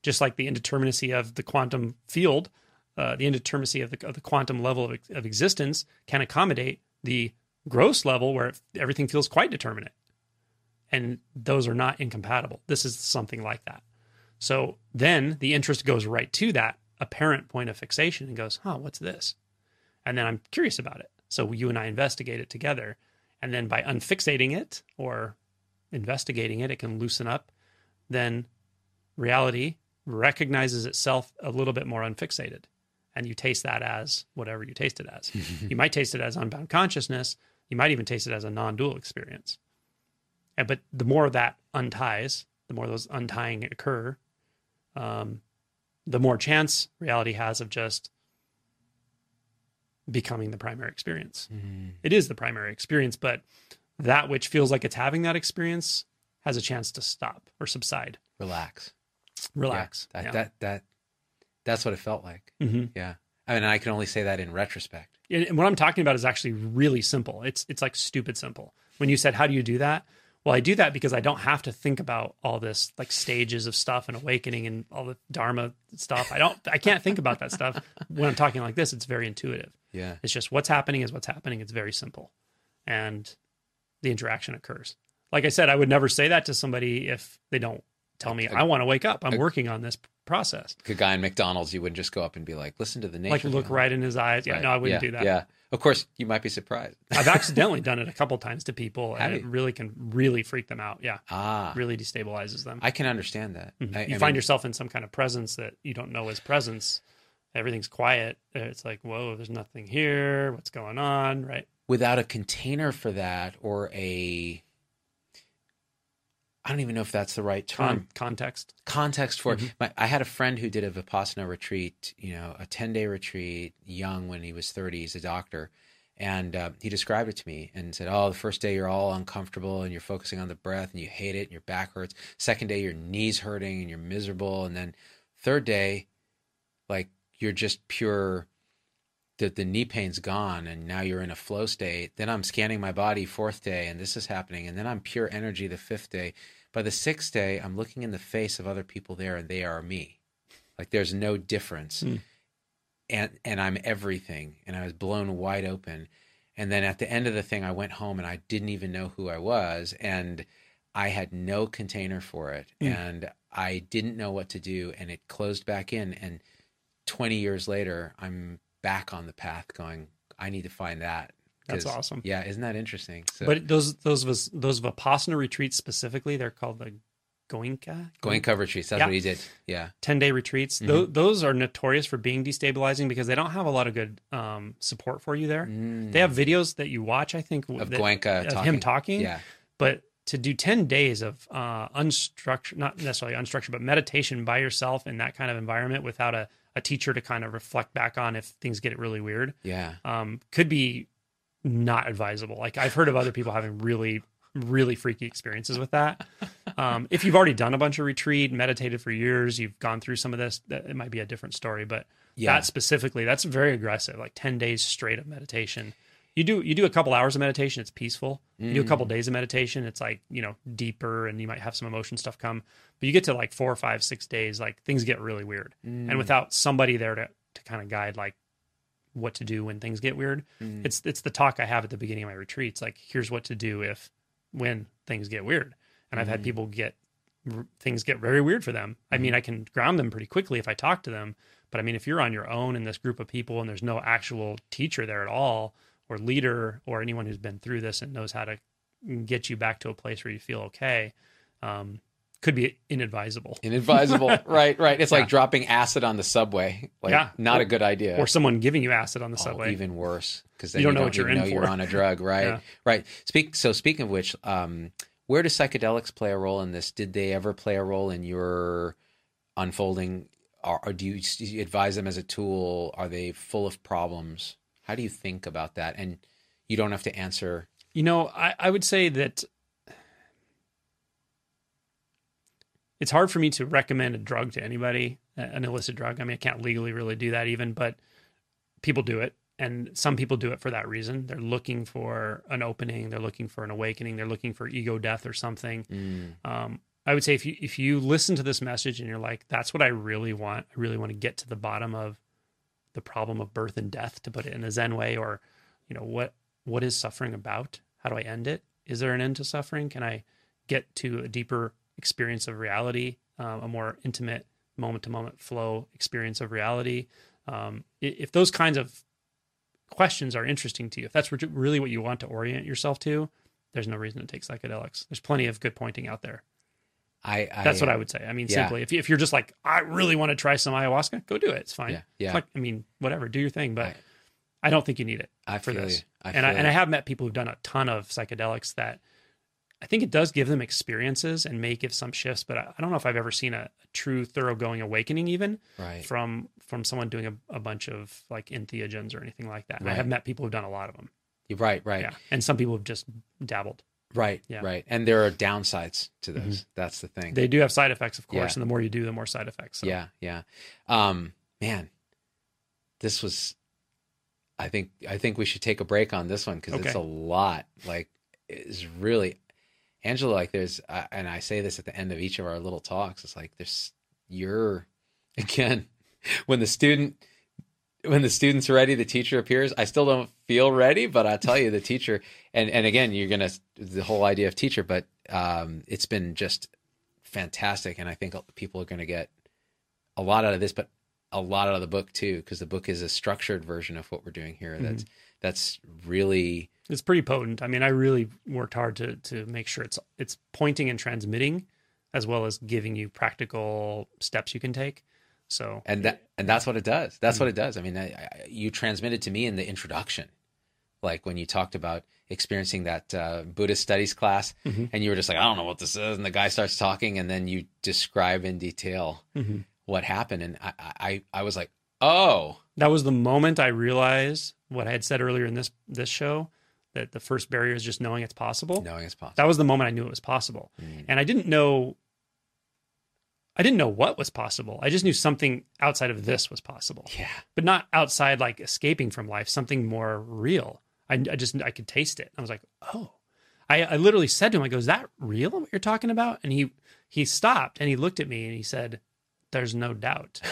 Just like the indeterminacy of the quantum field, uh, the indeterminacy of the, of the quantum level of, of existence can accommodate the gross level where everything feels quite determinate. And those are not incompatible. This is something like that. So then the interest goes right to that apparent point of fixation and goes, huh, what's this? And then I'm curious about it. So you and I investigate it together. And then by unfixating it or investigating it, it can loosen up. Then reality recognizes itself a little bit more unfixated. And you taste that as whatever you taste it as. you might taste it as unbound consciousness. You might even taste it as a non dual experience. And, but the more that unties, the more those untying occur, um, the more chance reality has of just becoming the primary experience. It is the primary experience, but that which feels like it's having that experience has a chance to stop or subside, Relax. relax. Yeah, that, Yeah. that that that's what it felt like. Mhm. Yeah. I mean, I can only say that in retrospect. And and what I'm talking about is actually really simple. It's it's like stupid simple. When you said, "How do you do that?" Well, I do that because I don't have to think about all this like stages of stuff and awakening and all the dharma stuff. I don't. I can't think about that stuff when I'm talking like this. It's very intuitive. Yeah. It's just what's happening is what's happening. It's very simple, and the interaction occurs. Like I said, I would never say that to somebody if they don't tell me I want to wake up. I'm working on this process. Like a guy in McDonald's, you wouldn't just go up and be like, "Listen to the nature." Like look right in his eyes. Yeah, Right. no, I wouldn't yeah. do that. Yeah. Of course, you might be surprised. I've accidentally done it a couple times to people, and it really can really freak them out. Yeah, ah, really destabilizes them. I can understand that. Mhm. I, you I find mean, yourself in some kind of presence that you don't know is presence. Everything's quiet. It's like, whoa, there's nothing here. What's going on? Right? without a container for that or a I don't even know if that's the right term. Con- context. context for Mm-hmm. My, I had a friend who did a Vipassana retreat, you know, a 10 day retreat, young when he was 30. He's a doctor. And uh, he described it to me and said, Oh, the first day you're all uncomfortable and you're focusing on the breath and you hate it and your back hurts. Second day, your knees hurting and you're miserable. And then third day, like you're just pure, the, the knee pain's gone and now you're in a flow state. Then I'm scanning my body fourth day and this is happening. And then I'm pure energy the fifth day. By the sixth day, I'm looking in the face of other people there and they are me. Like there's no difference. Hmm. And and I'm everything. And I was blown wide open. And then at the end of the thing, I went home and I didn't even know who I was. And I had no container for it. Hmm. And I didn't know what to do. And it closed back in. And 20 years later, I'm back on the path going, I need to find that. That's awesome. Yeah, isn't that interesting? So, But those those was those Vipassana retreats specifically, they're called the Goenka. going cover trees, that's Yeah. what he did. Yeah. 10 day retreats. Mm-hmm. Tho- those are notorious for being destabilizing because they don't have a lot of good um, support for you there. They have videos that you watch, I think, Mm. of that- Goenka of talking. him talking. Yeah. But to do 10 days of uh, unstructured, not necessarily unstructured, but meditation by yourself in that kind of environment without a, a teacher to kind of reflect back on if things get really weird Yeah. um, could be not advisable. Like I've heard of other people having really, really freaky experiences with that. Um, if you've already done a bunch of retreat, meditated for years, you've gone through some of this, that, it might be a different story. But Yeah. that specifically, that's very aggressive. Like ten days straight of meditation. You do you do a couple hours of meditation, it's peaceful. You do a Mm. couple days of meditation, it's like you know deeper, and you might have some emotion stuff come. But you get to like four or five, six days, like things get really weird. Mm. And without somebody there to to kind of guide like what to do when things get weird, Mm. it's it's the talk I have at the beginning of my retreats. Like, here's what to do if when things get weird. And I've had Mhm. people get r- things get very weird for them. I mean, I can ground them pretty quickly if I talk to them. But I mean, if you're on your own in this group of people and there's no actual teacher there at all, or leader, or anyone who's been through this and knows how to get you back to a place where you feel okay, um, could be inadvisable. Inadvisable. right, right. It's Yeah. like dropping acid on the subway. Like, Yeah. not a good idea. Or someone giving you acid on the Oh, subway. even worse because You don't know what you're in know you're on a drug, right? Yeah. Right. Speak. So speaking of which, um, where do psychedelics play a role in this? Did they ever play a role in your unfolding? Or, or do, you, do you advise them as a tool? Are they full of problems? How do you think about that? And you don't have to answer. You know, I, I would say that it's hard for me to recommend a drug to anybody, an illicit drug. I mean, I can't legally really do that even, but people do it. And some people do it for that reason. They're looking for an opening, they're looking for an awakening, they're looking for ego death or something. Mm, Um, I would say if you if you listen to this message and you're like, that's what I really want. I really want to get to the bottom of the problem of birth and death, to put it in a Zen way, or you know what what is suffering about? How do I end it? Is there an end to suffering? Can I get to a deeper experience of reality, um, a more intimate moment to moment flow experience of reality? Um, if those kinds of questions are interesting to you, if that's really what you want to orient yourself to, there's no reason to take psychedelics. There's plenty of good pointing out there. I, I. That's what I would say. I mean, yeah. simply, if, you, if you're just like, I really want to try some ayahuasca, go do it. It's fine. Yeah. Yeah. It's like, I mean, whatever, do your thing. But I- I, don't think you need it. I for feel this. and I and. I have met people who've done a ton of psychedelics that I think it does give them experiences and may give some shifts. But I, don't know if I've ever seen a, a true thoroughgoing awakening even right. from from someone doing a, a bunch of like entheogens or anything like that. And I have met people who've done a lot of them. You're right. Right. Yeah, and some people have just dabbled. Right. Yeah. Right. And there are downsides to those. Mhm. That's the thing. They do have side effects, of course, Yeah. and the more you do, the more side effects. So. Yeah, yeah. Um, man, this was. I think I think we should take a break on this one because it's a lot. Like, it's really, Angelo. Like, there's, uh, and I say this at the end of each of our little talks. It's like there's you're again when the student when the student's are ready, the teacher appears. I still don't feel ready, but I tell you, the teacher, and and again, you're gonna the whole idea of teacher, but um, it's been just fantastic, and I think people are gonna get a lot out of this, but a lot out of the book too, because the book is a structured version of what we're doing here. That's that's really it's pretty potent. I mean, I really worked hard to to make sure it's it's pointing and transmitting, as well as giving you practical steps you can take. So and that and that's what it does. That's what it does. I mean, I, I, you transmitted to me in the introduction, like when you talked about experiencing that uh, Buddhist studies class, Mhm. and you were just like, I don't know what this is, and the guy starts talking, and then you describe in detail Mhm. what happened, and I I, I was like, oh, that was the moment I realized what I had said earlier in this this show that the first barrier is just knowing it's possible. knowing it's possible. That was the moment I knew it was possible, Mm. and I didn't know. I didn't know what was possible. I just knew something outside of this was possible. Yeah, but not outside like escaping from life something more real. I, I just i could taste it. I was like oh. I, I literally said to him i go is that real what you're talking about? And he he stopped and he looked at me and he said there's no doubt.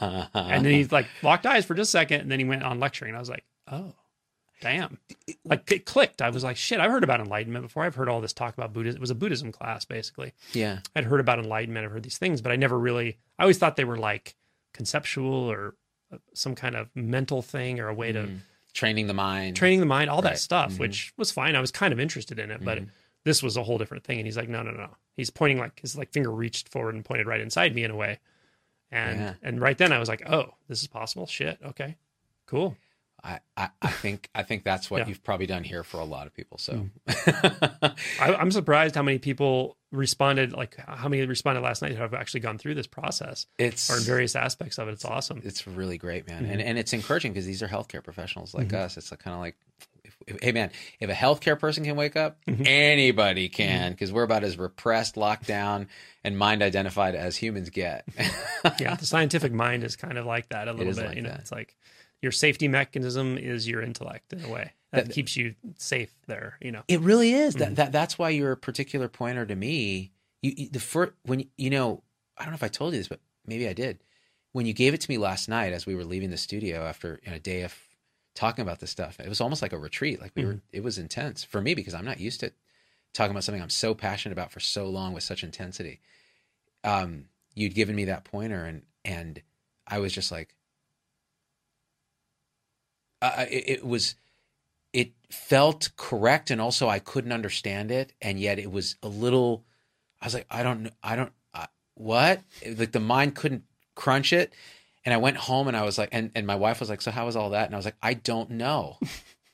And then he like locked eyes for just a second and then he went on lecturing and i was like oh damn like it clicked i was like shit i've heard about enlightenment before i've heard all this talk about buddhism it was a buddhism class basically yeah, I'd heard about enlightenment, I've heard these things, but I never really, I always thought they were like conceptual or uh, some kind of mental thing or a way to Mm. training the mind. training the mind, all Right. that stuff, Mhm. which was fine. I was kind of interested in it, but Mhm. this was a whole different thing. And he's like, no, no, no. He's pointing like his like finger reached forward and pointed right inside me in a way. And Yeah. and right then I was like, oh, this is possible. Shit. Okay. Cool. I, I, I think I think that's what Yeah. you've probably done here for a lot of people. So I, I'm surprised how many people responded, like how many responded last night who have actually gone through this process it's or in various aspects of it. It's awesome. it's really great, man, Mm-hmm. and and it's encouraging because these are healthcare professionals like us. It's kind of like, if, if, hey, man, if a healthcare person can wake up, Mm-hmm. anybody can because we're about as repressed, locked down, and mind identified as humans get. yeah, the scientific mind is kind of like that a little bit. like you know, that. it's like your safety mechanism is your intellect in a way that, That- keeps you safe there. You know, It really is. Mm-hmm. That that that's why you're particular pointer to me. You, you the first when you know I don't know if I told you this, but maybe I did. When you gave it to me last night as we were leaving the studio after you know, a day of talking about this stuff, it was almost like a retreat. Like we were, it was intense for me because I'm not used to talking about something I'm so passionate about for so long with such intensity. Um, you'd given me that pointer, and and I was just like, it, it was it felt correct and also I couldn't understand it. And yet it was a little I was like I don't I don't uh, what? Like the mind couldn't crunch it. And I went home and I was like and and my wife was like so how was all that? And I was like I don't know.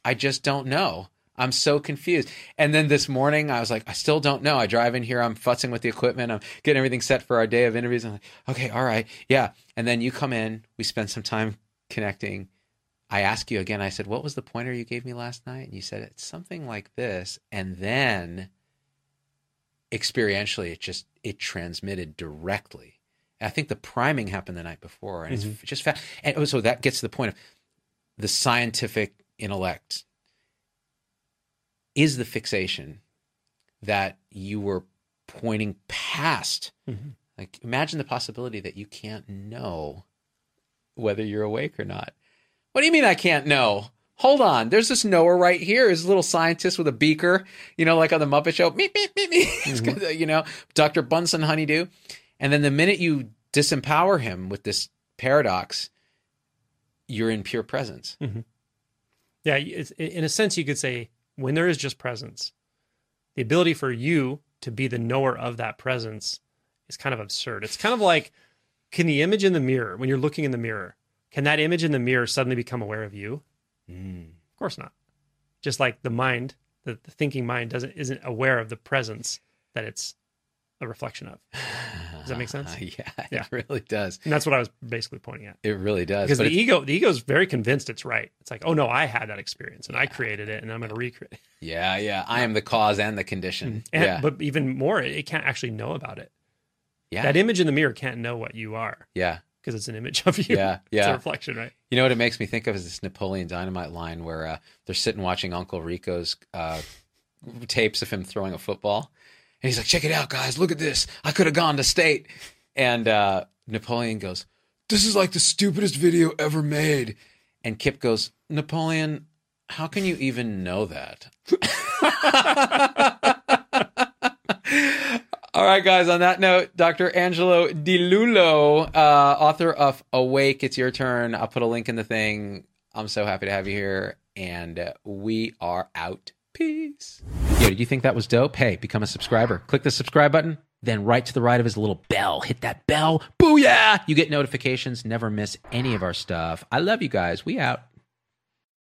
I just don't know. I'm so confused. And then this morning I was like I still don't know. I drive in here I'm futzing with the equipment I'm getting everything set for our day of interviews. I'm like okay all right yeah. And then you come in we spend some time connecting I ask you again, I said, What was the pointer you gave me last night? And you said, It's something like this. And then experientially, it just it transmitted directly. And I think the priming happened the night before. And it's just fa- and so that gets to the point of the scientific intellect is the fixation that you were pointing past. Mhm. Like imagine the possibility that you can't know whether you're awake or not. What do you mean I can't know? Hold on. There's this knower right here. There's a little scientist with a beaker, you know, like on the Muppet Show. Meep, meep, meep, meep. Mm-hmm. Got, you know, Dr. Bunsen Honeydew. And then the minute you disempower him with this paradox, you're in pure presence. Mm-hmm. yeah, it's, in a sense, you could say when there is just presence, the ability for you to be the knower of that presence is kind of absurd. It's kind of like, can the image in the mirror, when you're looking in the mirror, can that image in the mirror suddenly become aware of you? Mm. Of course not. Just like the mind, the, the thinking mind doesn't isn't aware of the presence that it's a reflection of. Does that make sense? yeah, Yeah. it really does. And that's what I was basically pointing at. It really does. Because the ego, the ego is very convinced it's right. It's like, oh no, I had that experience and I created it, and I'm going to recreate. it. yeah, yeah. I am the cause and the condition. Mm-hmm. And, yeah, But even more, it can't actually know about it. yeah, That image in the mirror can't know what you are yeah, because it's an image of you. yeah, It's a yeah. reflection, right? You know what it makes me think of is this Napoleon Dynamite line where uh, they're sitting watching Uncle Rico's uh, tapes of him throwing a football, and he's like, "Check it out, guys! Look at this! I could have gone to state." And uh, Napoleon goes, "This is like the stupidest video ever made." And Kip goes, "Napoleon, how can you even know that?" All right, guys. On that note, Dr. Angelo DiLullo, uh, author of Awake, it's your turn. I'll put a link in the thing. I'm so happy to have you here, and we are out. Peace. Yo, did you think that was dope? Hey, become a subscriber. Click the subscribe button. Then right to the right of his little bell, hit that bell. Booyah! You get notifications. Never miss any of our stuff. I love you guys. We out.